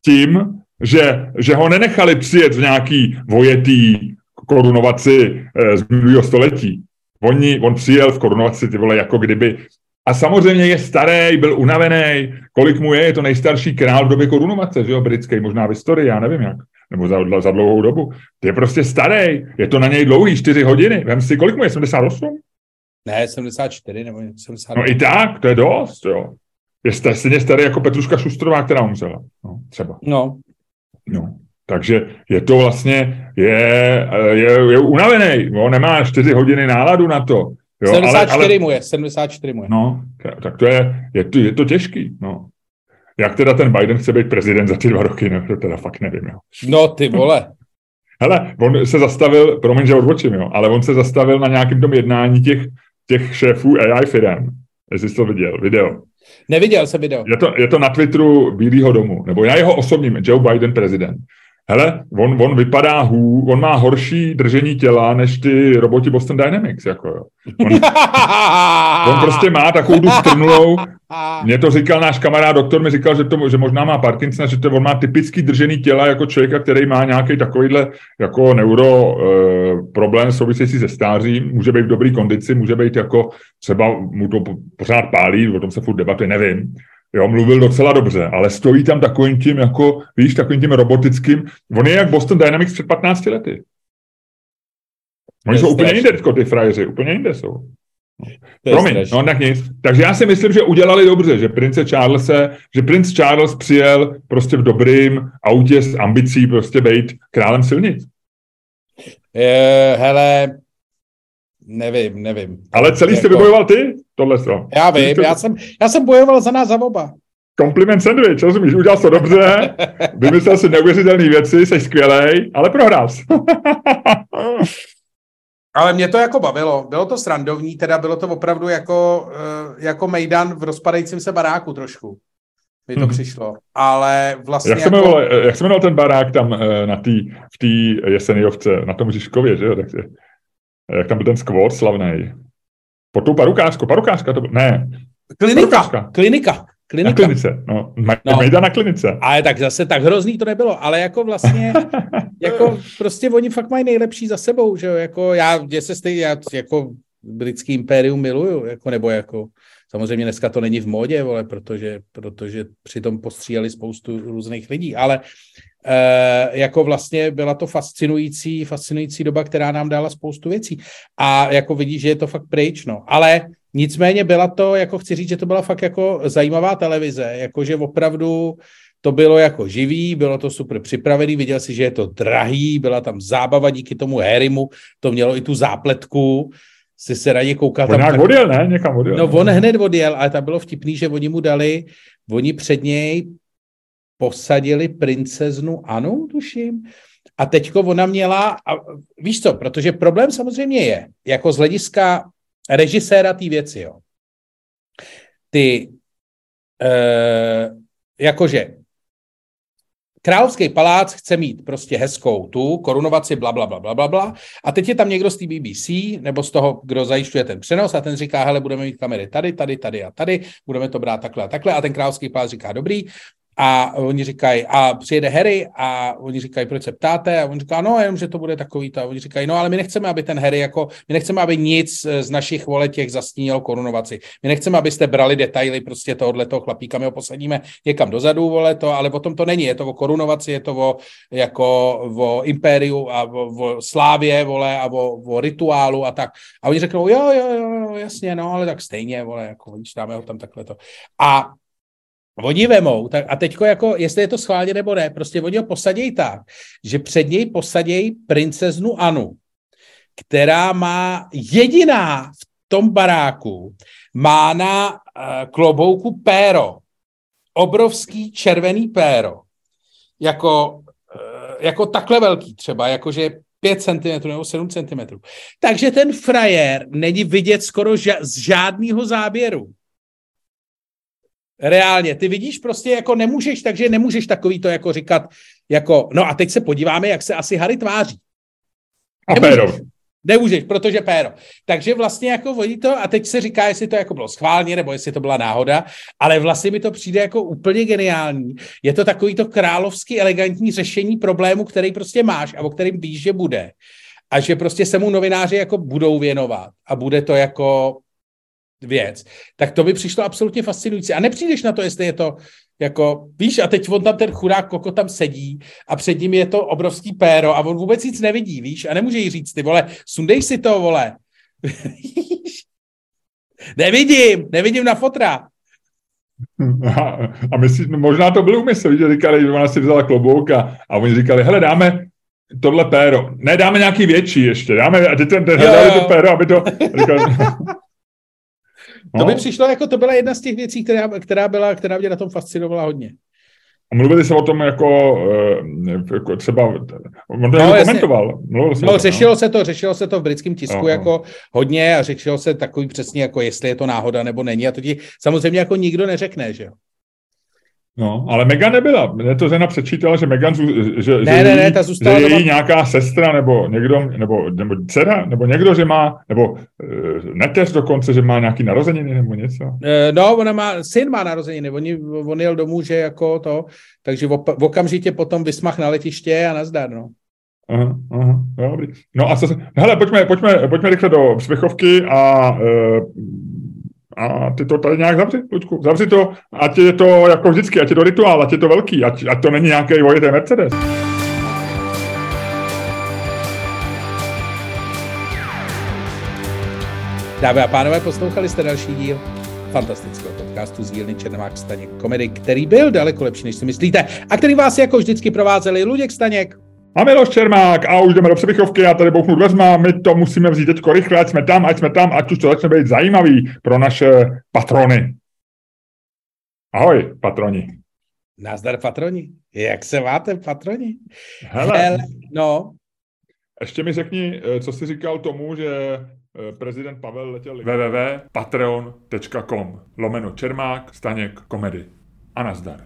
tím, že, že ho nenechali přijet v nějaký vojetý korunovaci eh, z minulého století. Oni, on přijel v korunovaci, ty vole, jako kdyby a samozřejmě je starý, byl unavený. Kolik mu je? Je to nejstarší král v době korunovace, že jo, britský, možná v historii, já nevím jak. Nebo za, za dlouhou dobu. Je prostě starý, je to na něj dlouhý, čtyři hodiny. Vem si, kolik mu je, 78? Ne, 74 nebo 70. No i tak, to je dost, jo. Je stejně starý jako Petruška Šustrová, která umřela. No, třeba. No. No. Takže je to vlastně, je, je, je unavený, no, nemá čtyři hodiny náladu na to. Jo, 74 ale, ale, mu je, 74 mu je. No, tak to je, je to, je to těžký, no. Jak teda ten Biden chce být prezident za ty dva roky, no, to teda fakt nevím, jo. No, ty vole. Hele, on se zastavil, promiň, že odbočím, jo, ale on se zastavil na nějakém tom jednání těch, těch šéfů AI firm. Jestli jsi to viděl, video. Neviděl jsem video. Je to, je to na Twitteru Bílého domu, nebo na jeho osobním, Joe Biden prezident hele, on, on vypadá hů, on má horší držení těla než ty roboti Boston Dynamics, jako jo. On, [LAUGHS] on prostě má takovou tu strnulou, mě to říkal náš kamarád doktor, mi říkal, že, to, že možná má Parkinson, že to, on má typický držený těla jako člověka, který má nějaký takovýhle jako neuro e, problém související se stářím, může být v dobré kondici, může být jako třeba mu to pořád pálí, o tom se furt debatuje, nevím. Jo, mluvil docela dobře, ale stojí tam takovým tím, jako, víš, takovým tím robotickým. On je jak Boston Dynamics před 15 lety. Oni jsou úplně jinde, ty frajeři, úplně jinde jsou. Promiň, no tak nic. Takže já si myslím, že udělali dobře, že prince Charles, že princ Charles přijel prostě v dobrým autě s ambicí prostě být králem silnic. Je, hele, nevím, nevím. Ale celý jste jako... vybojoval ty? Tohle to. Já vím, já jsem, já jsem bojoval za nás za oba. Kompliment sandwich, rozumíš, udělal to dobře, [LAUGHS] vymyslel si neuvěřitelné věci, jsi skvělej, ale prohrál [LAUGHS] Ale mě to jako bavilo, bylo to srandovní, teda bylo to opravdu jako, eh, jako Mejdan v rozpadajícím se baráku trošku. Mi to hmm. přišlo, ale vlastně... Jak se, jako... jmenoval, jak se jmenoval ten barák tam eh, na tý, v té Jeseniovce, na tom Žižkově, že jo? Tak, jak tam byl ten skvot slavný. Po tou parukářku, parukářka to ne. Klinika, parukářka. klinika. Klinika. Na klinice, no. no. Mejda na klinice. Ale tak zase tak hrozný to nebylo, ale jako vlastně, [LAUGHS] jako prostě oni fakt mají nejlepší za sebou, že jo, jako já, mě se stejně, já jako britský impérium miluju, jako nebo jako, samozřejmě dneska to není v módě, vole, protože, protože přitom postříjeli spoustu různých lidí, ale e, jako vlastně byla to fascinující, fascinující doba, která nám dala spoustu věcí. A jako vidíš, že je to fakt pryč, no. Ale nicméně byla to, jako chci říct, že to byla fakt jako zajímavá televize, jakože opravdu to bylo jako živý, bylo to super připravený, viděl si, že je to drahý, byla tam zábava díky tomu Harrymu, to mělo i tu zápletku, si se raději koukal. On tam nějak tak... odjel, ne? Někam odjel. No, on hned odjel, ale tam bylo vtipný, že oni mu dali, oni před něj posadili princeznu Anu, tuším, a teďko ona měla, a víš co, protože problém samozřejmě je, jako z hlediska režiséra té věci, jo. Ty, e, jakože Královský palác chce mít prostě hezkou tu korunovaci, bla, bla, bla, bla, bla, bla. A teď je tam někdo z té BBC, nebo z toho, kdo zajišťuje ten přenos a ten říká, hele, budeme mít kamery tady, tady, tady a tady, budeme to brát takhle a takhle. A ten královský palác říká, dobrý, a oni říkají, a přijede Harry a oni říkají, proč se ptáte? A on říká, no, jenom, že to bude takový. A oni říkají, no, ale my nechceme, aby ten Harry, jako, my nechceme, aby nic z našich vole těch zastínilo korunovaci. My nechceme, abyste brali detaily prostě tohohle toho chlapíka, my ho posadíme někam dozadu, vole to, ale o tom to není. Je to o korunovaci, je to o, jako, o impériu a o, o slávě, vole, a o, o, rituálu a tak. A oni řeknou, jo, jo, jo, jasně, no, ale tak stejně, vole, jako, dáme ho tam takhle to. A Oni vemou, tak, a teďko jako, jestli je to schválně nebo ne, prostě oni ho posadějí tak, že před něj posadějí princeznu Anu, která má jediná v tom baráku, má na uh, klobouku péro, obrovský červený péro, jako, uh, jako takhle velký třeba, jakože 5 cm nebo 7 cm. Takže ten frajer není vidět skoro ža- z žádného záběru. Reálně, ty vidíš prostě jako nemůžeš, takže nemůžeš takový to jako říkat, jako, no a teď se podíváme, jak se asi Harry tváří. A péro. Nemůžeš, protože péro. Takže vlastně jako oni to, a teď se říká, jestli to jako bylo schválně, nebo jestli to byla náhoda, ale vlastně mi to přijde jako úplně geniální. Je to takový to královský elegantní řešení problému, který prostě máš a o kterým víš, že bude. A že prostě se mu novináři jako budou věnovat a bude to jako věc. Tak to by přišlo absolutně fascinující. A nepřijdeš na to, jestli je to jako, víš, a teď on tam ten chudák koko tam sedí a před ním je to obrovský péro a on vůbec nic nevidí, víš, a nemůže jí říct, ty vole, sundej si to, vole. [LAUGHS] nevidím, nevidím na fotra. A, a myslíš, no možná to byl úmysl, že říkali, že ona si vzala klobouk a, a oni říkali, hele, dáme tohle péro. Ne, dáme nějaký větší ještě, dáme, a teď ten, ten hledali to péro, aby to... [LAUGHS] Říkali, No. To by přišlo jako, to byla jedna z těch věcí, která, která, byla, která mě na tom fascinovala hodně. A mluvili se o tom jako, eh, jako třeba, on to no, komentoval. Mluvil se no, tom, řešilo no. se to, řešilo se to v britském tisku Aha. jako hodně a řešilo se takový přesně jako, jestli je to náhoda nebo není a to ti samozřejmě jako nikdo neřekne, že jo. No, ale Megan nebyla. Mě to žena přečítala, že Megan, že, ne, že, ne, ne, ta že je její nějaká sestra nebo někdo, nebo, nebo dcera, nebo někdo, že má, nebo uh, neteř dokonce, že má nějaký narozeniny nebo něco. Uh, no, ona má, syn má narozeniny, on, on jel domů, že jako to, takže v, v okamžitě potom vysmach na letiště a nazdar, no. Aha, aha, dobrý. No a co se, hele, pojďme, pojďme, pojďme rychle do Spěchovky a uh, a ty to tady nějak zavři, Luďku, zavři to, ať je to jako vždycky, ať je to rituál, ať je to velký, ať, ať to není nějaký vojitý Mercedes. Dámy a pánové, poslouchali jste další díl fantastického podcastu z dílny Černomák Staněk komedy, který byl daleko lepší, než si myslíte, a který vás jako vždycky provázeli Luděk Staněk a Miloš Čermák a už jdeme do přebychovky, já tady bouchnu dveřma, my to musíme vzít teď rychle, ať jsme tam, ať jsme tam, ať už to začne být zajímavý pro naše patrony. Ahoj, patroni. Nazdar, patroni. Jak se máte, patroni? Hele, Hele no. Ještě mi řekni, eh, co jsi říkal tomu, že eh, prezident Pavel letěl www.patreon.com lomeno Čermák, Staněk, komedy. A nazdar.